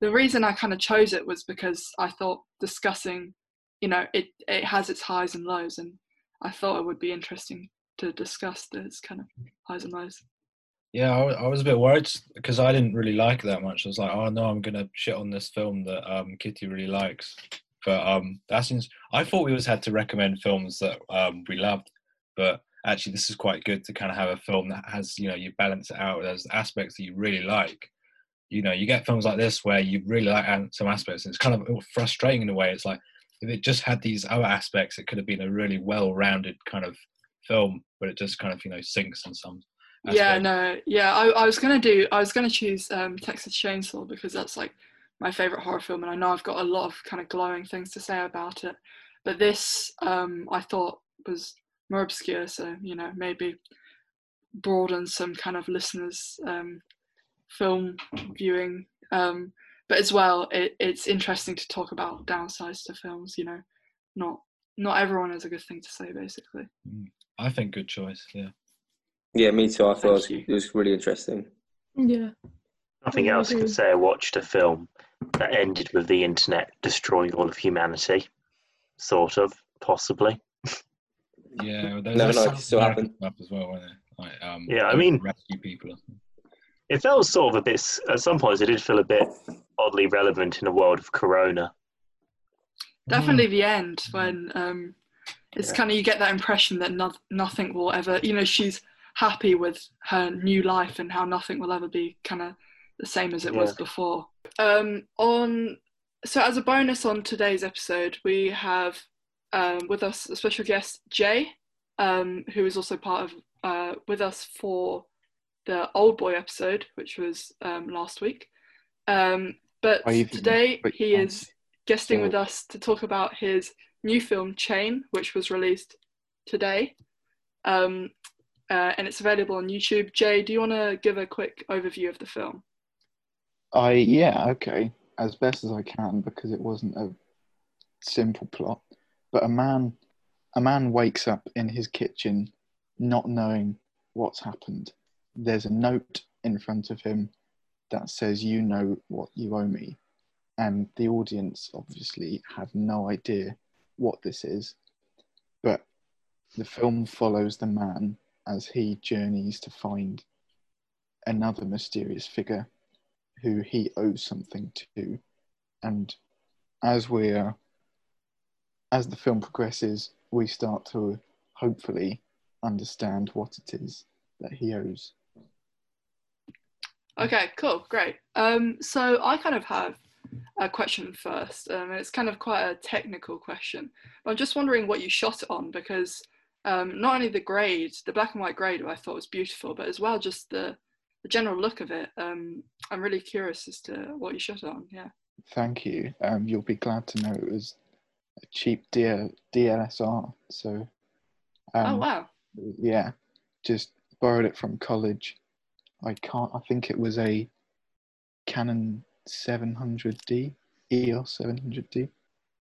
Speaker 1: the reason I kind of chose it was because I thought discussing you know it it has its highs and lows and I thought it would be interesting to discuss those kind of highs and lows.
Speaker 5: Yeah, I, I was a bit worried because I didn't really like it that much. I was like, oh no, I'm gonna shit on this film that um, Kitty really likes. But um, that seems. I thought we always had to recommend films that um, we loved, but actually, this is quite good to kind of have a film that has, you know, you balance it out. There's aspects that you really like. You know, you get films like this where you really like some aspects, and it's kind of frustrating in a way. It's like if it just had these other aspects, it could have been a really well-rounded kind of film, but it just kind of, you know, sinks in some.
Speaker 1: Yeah, no, yeah. I, I was gonna do. I was gonna choose um, Texas Chainsaw because that's like my favorite horror film, and I know I've got a lot of kind of glowing things to say about it. But this, um, I thought was more obscure, so you know maybe broaden some kind of listeners' um, film viewing. Um, but as well, it, it's interesting to talk about downsides to films. You know, not not everyone has a good thing to say, basically.
Speaker 5: I think good choice. Yeah.
Speaker 4: Yeah, me too. I thought it was, it was really interesting.
Speaker 3: Yeah.
Speaker 2: Nothing
Speaker 3: Yeah, I
Speaker 2: else
Speaker 3: agree.
Speaker 2: could say I watched a film that ended with the internet destroying all of humanity. Sort of, possibly.
Speaker 5: Yeah, well, there's
Speaker 4: Never
Speaker 5: that
Speaker 4: know, it
Speaker 5: South
Speaker 4: can still
Speaker 5: American
Speaker 4: happen.
Speaker 5: as well, wasn't there? Like, um,
Speaker 2: Yeah, I mean-
Speaker 5: rescue people.
Speaker 2: It felt sort of a bit, at some points, it did feel a bit oddly relevant in a world of Corona.
Speaker 1: definitely the end when um it's
Speaker 2: Yeah.
Speaker 1: kind of you get that impression that no, nothing will ever you know she's happy with her new life and how nothing will ever be kind of the same as it was before. Um on so as a bonus on today's episode we have um, with us a special guest jay um, who is also part of uh, with us for the Oldboy episode which was um, last week. Um, but
Speaker 6: the
Speaker 1: today he is guesting
Speaker 6: So-
Speaker 1: with us to talk about his new film Chain, which was released today, um, uh, and it's available on YouTube. Jay, do you want to give a quick overview of the film?
Speaker 6: I yeah okay as best as I can because it wasn't a simple plot. But a man, a man wakes up in his kitchen, not knowing what's happened. There's a note in front of him that says, "You know what you owe me," and the audience obviously have no idea what this is. But the film follows the man as he journeys to find another mysterious figure who he owes something to. And as we're as the film progresses, we start to hopefully understand what it is that he owes.
Speaker 1: Okay, cool, great. Um, so I kind of have a question first. Um, it's kind of quite a technical question. I'm just wondering what you shot on because um, not only the grade, the black and white grade, I thought was beautiful, but as well just the, the general look of it. Um, I'm really curious as to what you shot on. Yeah.
Speaker 6: Thank you. Um, you'll be glad to know it was a cheap DL- DLSR. So, um,
Speaker 1: oh wow.
Speaker 6: yeah, just borrowed it from college. I can't. I think it was a Canon 700D, EOS 700D. It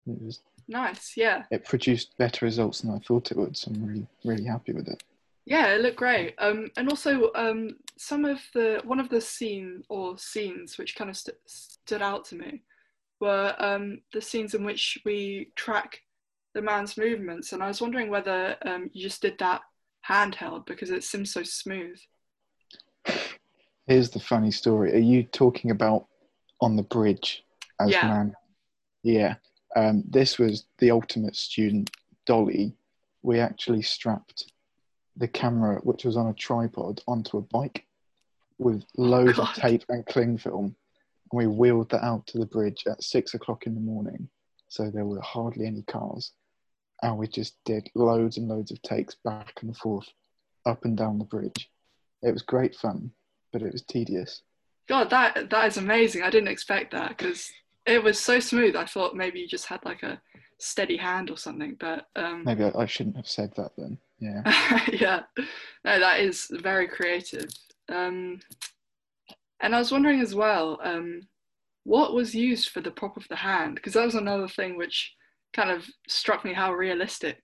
Speaker 6: was.
Speaker 1: Nice. Yeah.
Speaker 6: It produced better results than I thought it would. So I'm really, really happy with it.
Speaker 1: Yeah, it looked great. Um, and also, um, some of the one of the scene or scenes which kind of st- stood out to me were um, the scenes in which we track the man's movements, and I was wondering whether um, you just did that handheld because it seems so smooth.
Speaker 6: Here's the funny story. Are you talking about on the bridge as
Speaker 1: Yeah.
Speaker 6: man? Yeah. Um, this was the ultimate student dolly. We actually strapped the camera, which was on a tripod, onto a bike with loads of tape and cling film. And we wheeled that out to the bridge at six o'clock in the morning. So there were hardly any cars. And we just did loads and loads of takes back and forth, up and down the bridge. It was great fun, but it was tedious.
Speaker 1: God, that that is amazing. I didn't expect that because it was so smooth. I thought maybe you just had like a steady hand or something, but um,
Speaker 6: Maybe I, I shouldn't have said that then. Yeah.
Speaker 1: yeah, no, that is very creative. Um, and I was wondering as well, um, what was used for the prop of the hand? Because that was another thing which kind of struck me how realistic.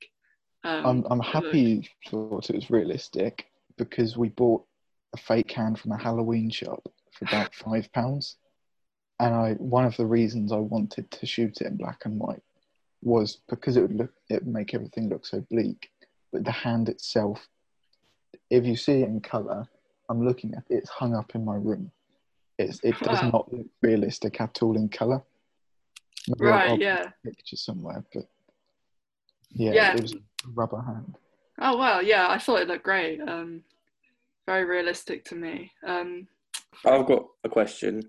Speaker 1: Um,
Speaker 6: I'm, I'm happy you thought it was realistic because we bought a fake hand from a Halloween shop for about five pounds. And I one of the reasons I wanted to shoot it in black and white was because it would look it would make everything look so bleak. But the hand itself, if you see it in colour, I'm looking at it, it's hung up in my room. It's it does
Speaker 1: Wow.
Speaker 6: not look realistic at all in colour. Maybe
Speaker 1: Right,
Speaker 6: I'll
Speaker 1: yeah.
Speaker 6: picture somewhere, but yeah,
Speaker 1: Yeah.
Speaker 6: it was a rubber hand.
Speaker 1: Oh wow, yeah, I thought it looked great. Um, very realistic to me. Um,
Speaker 4: I've got a question.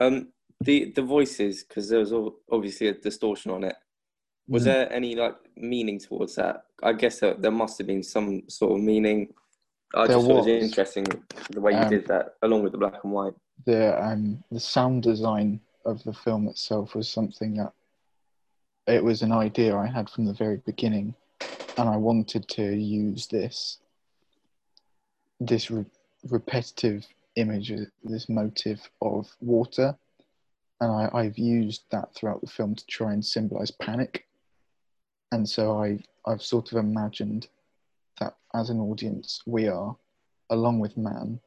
Speaker 4: Um, the the voices because there was obviously a distortion on it. Was
Speaker 6: Mm.
Speaker 4: there any like meaning towards that? I guess there, there must have been some sort of meaning. I
Speaker 6: There
Speaker 4: just thought it was
Speaker 6: was.
Speaker 4: interesting the way you
Speaker 6: Um,
Speaker 4: did that along with the black and white.
Speaker 6: the um the sound design of the film itself was something that it was an idea I had from the very beginning, and I wanted to use this this re- repetitive image, this motive of water, and I, I've used that throughout the film to try and symbolize panic, and so I I've sort of imagined that as an audience we are, along with man,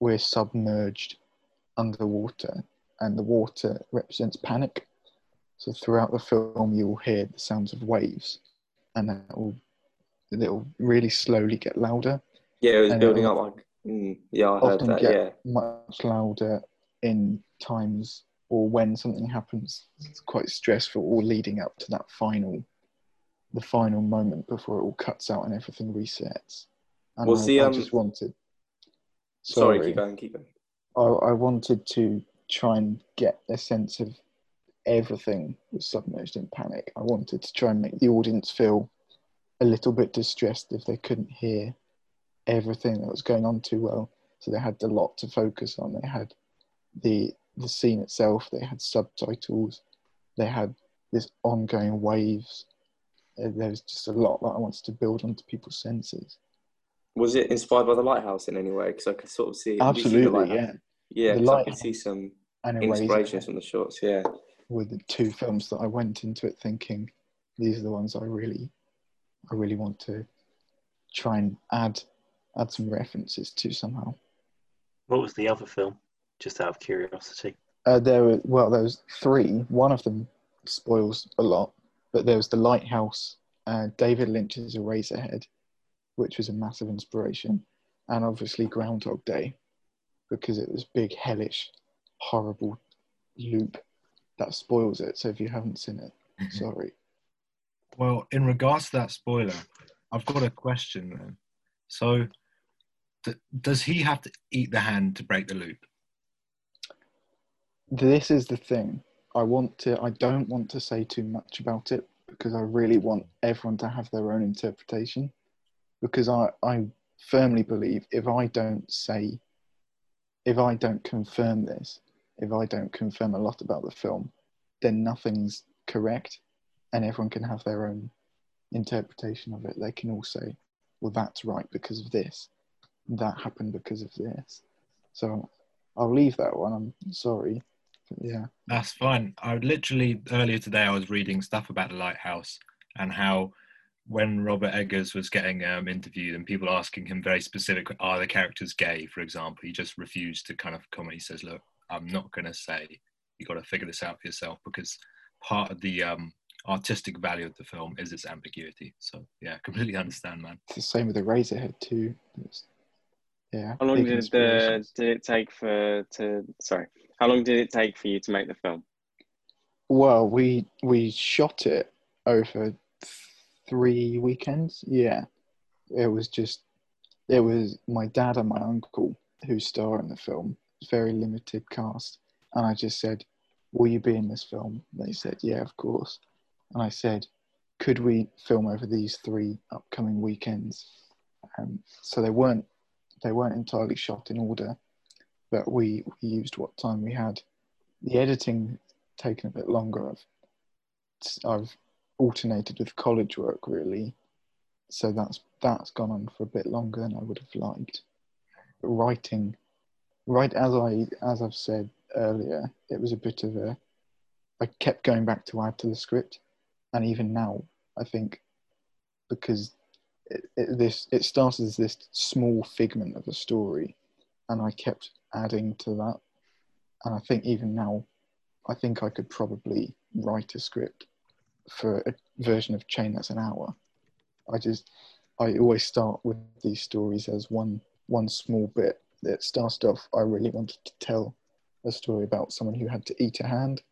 Speaker 6: we're submerged underwater and the water represents panic so throughout the film you'll hear the sounds of waves and that will it'll really slowly get louder
Speaker 4: Yeah, it was building up like. Mm, yeah, I heard that. Yeah,
Speaker 6: much louder in times or when something happens it's quite stressful or leading up to that final the final moment before it all cuts out and everything resets and
Speaker 4: Was
Speaker 6: I, I
Speaker 4: um,
Speaker 6: just wanted
Speaker 4: sorry, keep going, keep going.
Speaker 6: I, I wanted to try and get a sense of everything was submerged in panic. I wanted to try and make the audience feel a little bit distressed if they couldn't hear everything that was going on too well. So they had a lot to focus on. They had the the scene itself. They had subtitles. They had this ongoing waves. Uh, There was just a lot that I wanted to build onto people's senses.
Speaker 4: Was it inspired by the lighthouse in any way? Because I could sort of see. did you see the
Speaker 6: Absolutely, yeah.
Speaker 4: Yeah,
Speaker 6: The
Speaker 4: 'cause I could see some
Speaker 6: And
Speaker 4: inspirations from the shorts. Yeah.
Speaker 6: were the two films that I went into it thinking these are the ones I really I really want to try and add add some references to somehow.
Speaker 2: What was the other film? Just out of curiosity.
Speaker 6: Uh, there were well there was three. One of them spoils a lot, but there was the Lighthouse, uh, David Lynch's Eraserhead, which was a massive inspiration, and obviously Groundhog Day, because it was big, hellish, horrible loop that spoils it. So if you haven't seen it, sorry.
Speaker 5: Well, in regards to that spoiler, I've got a question then. So, d- does he have to eat the hand to break the loop?
Speaker 6: This is the thing. I want to i don't want to say too much about it because i really want everyone to have their own interpretation. Because i i firmly believe if i don't say if i don't confirm this if i don't confirm a lot about the film then nothing's correct and everyone can have their own interpretation of it. They can all say well that's right because of this that happened because of this. So i'll leave that one. I'm sorry yeah
Speaker 5: That's fine. I literally earlier today I was reading stuff about the lighthouse and how when Robert Eggers was getting um, interviewed and people asking him very specific, are the characters gay, for example, he just refused to kind of comment. He says, "Look, I'm not going to say. You got to figure this out for yourself because part of the um, artistic value of the film is its ambiguity." So yeah, completely understand, man.
Speaker 6: It's the same with the Eraserhead too. It's, yeah.
Speaker 7: How long did the did it take for to sorry? How long did it take for you to make the film?
Speaker 6: Well, we we shot it over three weekends. Yeah, it was just it was my dad and my uncle. who star in the film. Very limited cast, and I just said, "Will you be in this film?" They said, "Yeah, of course." And I said, "Could we film over these three upcoming weekends?" Um, so they weren't they weren't entirely shot in order, but we, we used what time we had. The editing taken a bit longer. I've I've alternated with college work really, so that's that's gone on for a bit longer than I would have liked. Writing, right as I as I've said earlier, it was a bit of a. I kept going back to add to the script, and even now, I think, because it, it, this it started as this small figment of a story, and I kept adding to that, and I think even now, I think I could probably write a script for a version of Chain that's an hour. I just I always start with these stories as one one small bit. It started off I really wanted to tell a story about someone who had to eat a hand.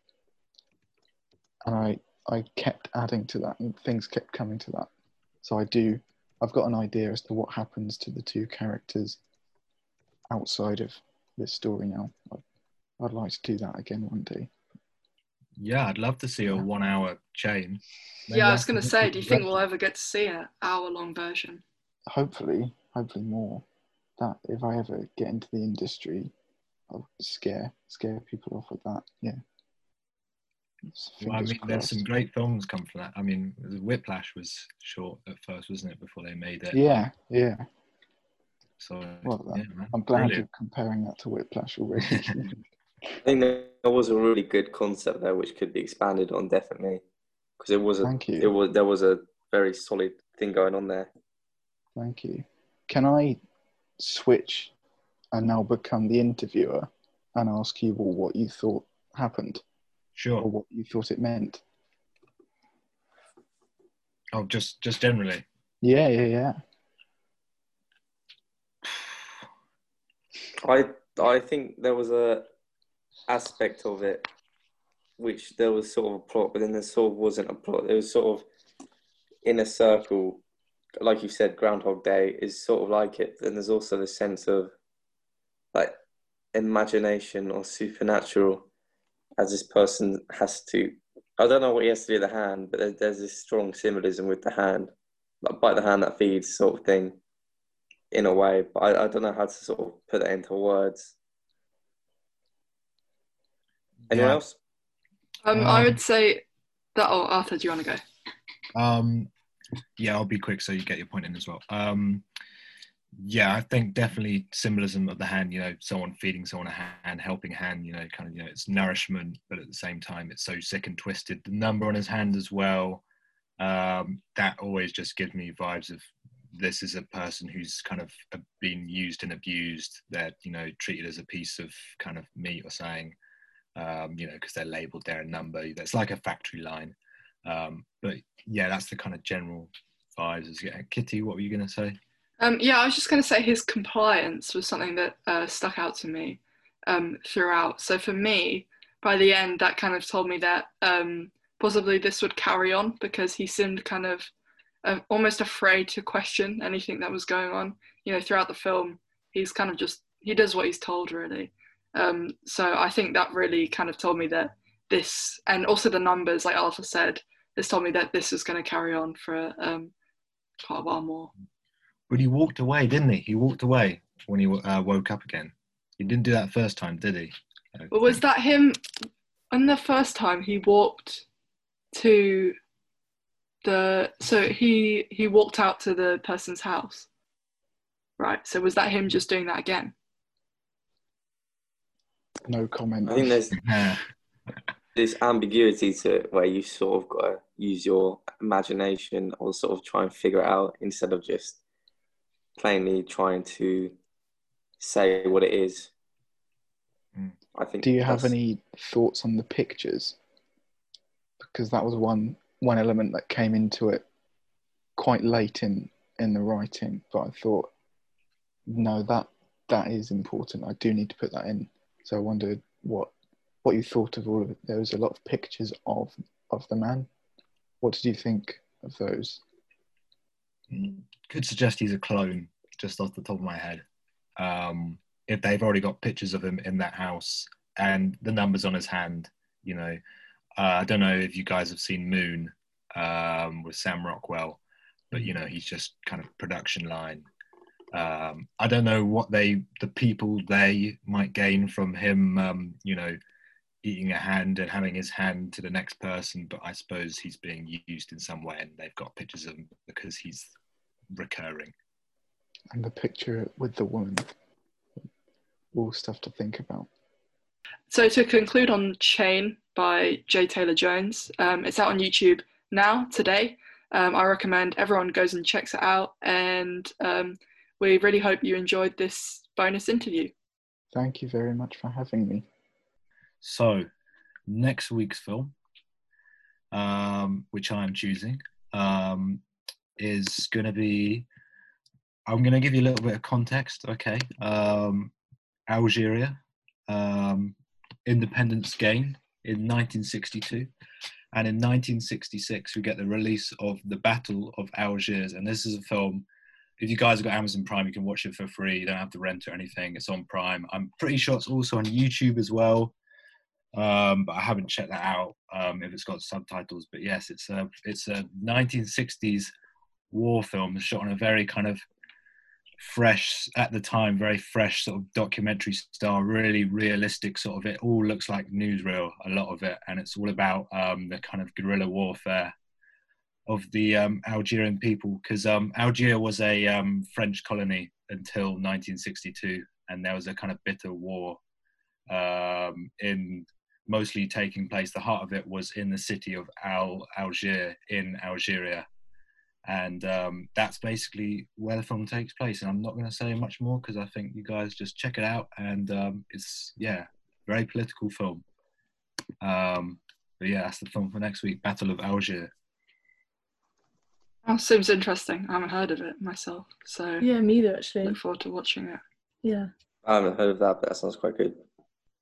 Speaker 6: And I I kept adding to that and things kept coming to that. So I do I've got an idea as to what happens to the two characters outside of this story now. I'd, I'd like to do that again one day.
Speaker 5: Yeah, I'd love to see a one hour chain. Maybe
Speaker 1: yeah, I was going to say, do you think we'll ever get to see an hour long version?
Speaker 6: Hopefully, hopefully more. That if I ever get into the industry, I'll scare scare people off with that. Yeah.
Speaker 5: Well, I
Speaker 6: Fingers
Speaker 5: mean, there's some great films come from that. I mean, Whiplash was short at first, wasn't it, before they made it?
Speaker 6: Yeah, yeah.
Speaker 5: So,
Speaker 6: Well,
Speaker 5: uh, yeah.
Speaker 6: I'm glad
Speaker 5: Brilliant.
Speaker 6: you're comparing that to Whiplash already.
Speaker 4: I think there was a really good concept there which could be expanded on definitely because it was a
Speaker 6: Thank you.
Speaker 4: it was there was a very solid thing going on there.
Speaker 6: Thank you. Can I switch and now become the interviewer and ask you all what you thought happened or
Speaker 5: Sure.
Speaker 6: what you thought it meant?
Speaker 5: Oh, just just generally.
Speaker 6: Yeah, yeah, yeah.
Speaker 4: I I think there was a aspect of it which there was sort of a plot, but then there sort of wasn't a plot. It was sort of in a circle, like you said, Groundhog Day is sort of like it. Then there's also the sense of like imagination or supernatural, as this person has to. I don't know what he has to do with the hand, but there's this strong symbolism with the hand, like bite the hand that feeds, sort of thing in a way, but I, I don't know how to sort of put that into words. Anyone
Speaker 5: Yeah.
Speaker 4: else?
Speaker 1: Um, I
Speaker 5: Um,
Speaker 1: would say that. Oh, Arthur, do you want to go?
Speaker 5: Um, yeah, I'll be quick so you get your point in as well. Um, yeah, I think definitely symbolism of the hand. You know, someone feeding someone a hand, helping hand. You know, kind of you know, it's nourishment, but at the same time, it's so sick and twisted. The number on his hand as well. Um, that always just gives me vibes of this is a person who's kind of uh, been used and abused. They're you know treated as a piece of kind of meat or saying, Um, you know, because they're labelled there a number. It's like a factory line. Um, but yeah, that's the kind of general vibes. Is yeah. Kitty, what were you going to say?
Speaker 1: Um, yeah, I was just going to say his compliance was something that uh, stuck out to me um, throughout. So for me, by the end, that kind of told me that um, possibly this would carry on because he seemed kind of uh, almost afraid to question anything that was going on. You know, throughout the film, he's kind of just he does what he's told really. Um, so I think that really kind of told me that this, and also the numbers, like Arthur said, this told me that this is going to carry on for um, quite a while more.
Speaker 5: But he walked away, didn't he? He walked away when he uh, woke up again. He didn't do that first time, did he?
Speaker 1: But was that him? And the first time, he walked to the so he he walked out to the person's house, right? So was that him just doing that again?
Speaker 6: No comment.
Speaker 4: I think there's this ambiguity to it where you sort of got to use your imagination or sort of try and figure it out instead of just plainly trying to say what it is.
Speaker 5: Mm.
Speaker 4: I think.
Speaker 6: Do you have any thoughts on the pictures? Because that was one one element that came into it quite late in in the writing, but I thought, no, that that is important. I do need to put that in. So I wondered what what you thought of all of it. There was a lot of pictures of of the man. What did you think of those?
Speaker 5: Could suggest he's a clone, just off the top of my head. Um, if they've already got pictures of him in that house and the numbers on his hand, you know, uh, I don't know if you guys have seen Moon um, with Sam Rockwell, but you know he's just kind of production line. Um, I don't know what they, the people they might gain from him, um, you know, eating a hand and having his hand to the next person, but I suppose he's being used in some way, and they've got pictures of him because he's recurring.
Speaker 6: And the picture with the woman. All stuff to think about.
Speaker 1: So to conclude on Chain by Jay Taylor Jones, um, it's out on YouTube now today. Um, I recommend everyone goes and checks it out, and um, we really hope you enjoyed this bonus interview.
Speaker 6: Thank you very much for having me.
Speaker 5: So, next week's film, um, which I'm choosing, um, is going to be. I'm going to give you a little bit of context, okay? Um, Algeria, um, independence gain in 1962. And in 1966, we get the release of The Battle of Algiers. And this is a film, if you guys have got Amazon Prime, you can watch it for free. You don't have to rent or anything. It's on Prime. I'm pretty sure it's also on YouTube as well. Um, but I haven't checked that out um, if it's got subtitles. But yes, it's a, it's a 1960s war film shot on a very kind of fresh at the time very fresh sort of documentary style really realistic sort of it. All looks like newsreel a lot of it and it's all about um, the kind of guerrilla warfare of the um, algerian people because um, algeria was a um, french colony until 1962 and there was a kind of bitter war um, in mostly taking place. The heart of it was in the city of Al Algiers in Algeria and um, that's basically where the film takes place. And I'm not going to say much more because I think you guys just check it out, and um, it's yeah, very political film. Um, but yeah, that's the film for next week, Battle of Algiers.
Speaker 1: That seems interesting. I haven't heard of it myself, so
Speaker 3: Yeah, me either actually.
Speaker 1: look forward to watching it.
Speaker 3: Yeah.
Speaker 4: I haven't heard of that, but that sounds quite good.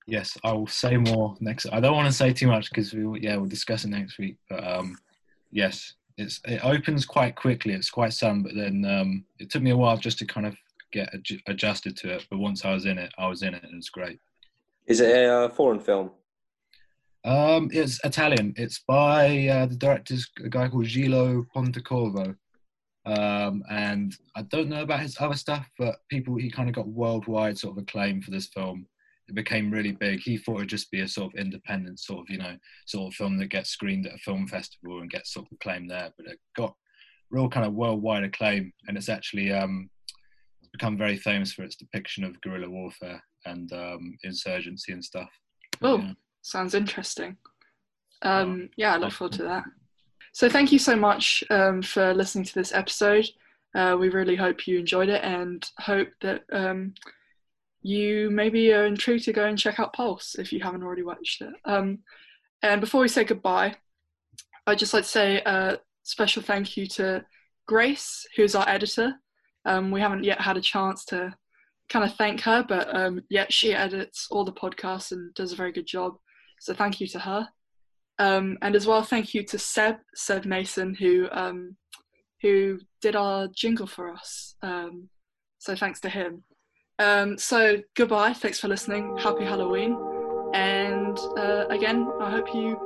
Speaker 5: Yes, I will say more next. I don't want to say too much because we will- yeah we'll discuss it next week. But um, yes, it's it opens quite quickly. It's quite some, but then um, it took me a while just to kind of get adju- adjusted to it. But once I was in it, I was in it, and it's great.
Speaker 4: Is it a uh, foreign film?
Speaker 5: Um, it's Italian. It's by uh, the director's a guy called Gilo Pontecorvo. Um, and I don't know about his other stuff, but people he kind of got worldwide sort of acclaim for this film. It became really big. He thought it'd just be a sort of independent sort of you know sort of film that gets screened at a film festival and gets sort of acclaim there. But it got real kind of worldwide acclaim, and it's actually um, become very famous for its depiction of guerrilla warfare and um, insurgency and stuff.
Speaker 1: Oh,
Speaker 5: Yeah.
Speaker 1: sounds interesting. Um, yeah, I look forward to that. So, thank you so much um, for listening to this episode. Uh, we really hope you enjoyed it and hope that um, you maybe are intrigued to go and check out Pulse if you haven't already watched it. Um, and before we say goodbye, I'd just like to say a special thank you to Grace, who's our editor. Um, we haven't yet had a chance to kind of thank her, but um, yet she edits all the podcasts and does a very good job. So thank you to her. Um, and as well, thank you to Seb, Seb Mason, who um, who did our jingle for us. Um, so thanks to him. Um, so goodbye. Thanks for listening. Happy Halloween. And uh, again, I hope you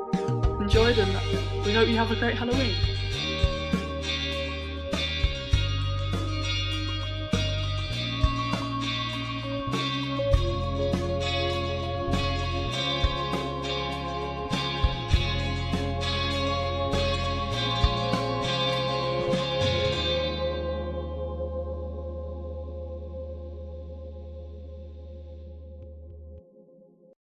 Speaker 1: enjoyed and we hope you have a great Halloween.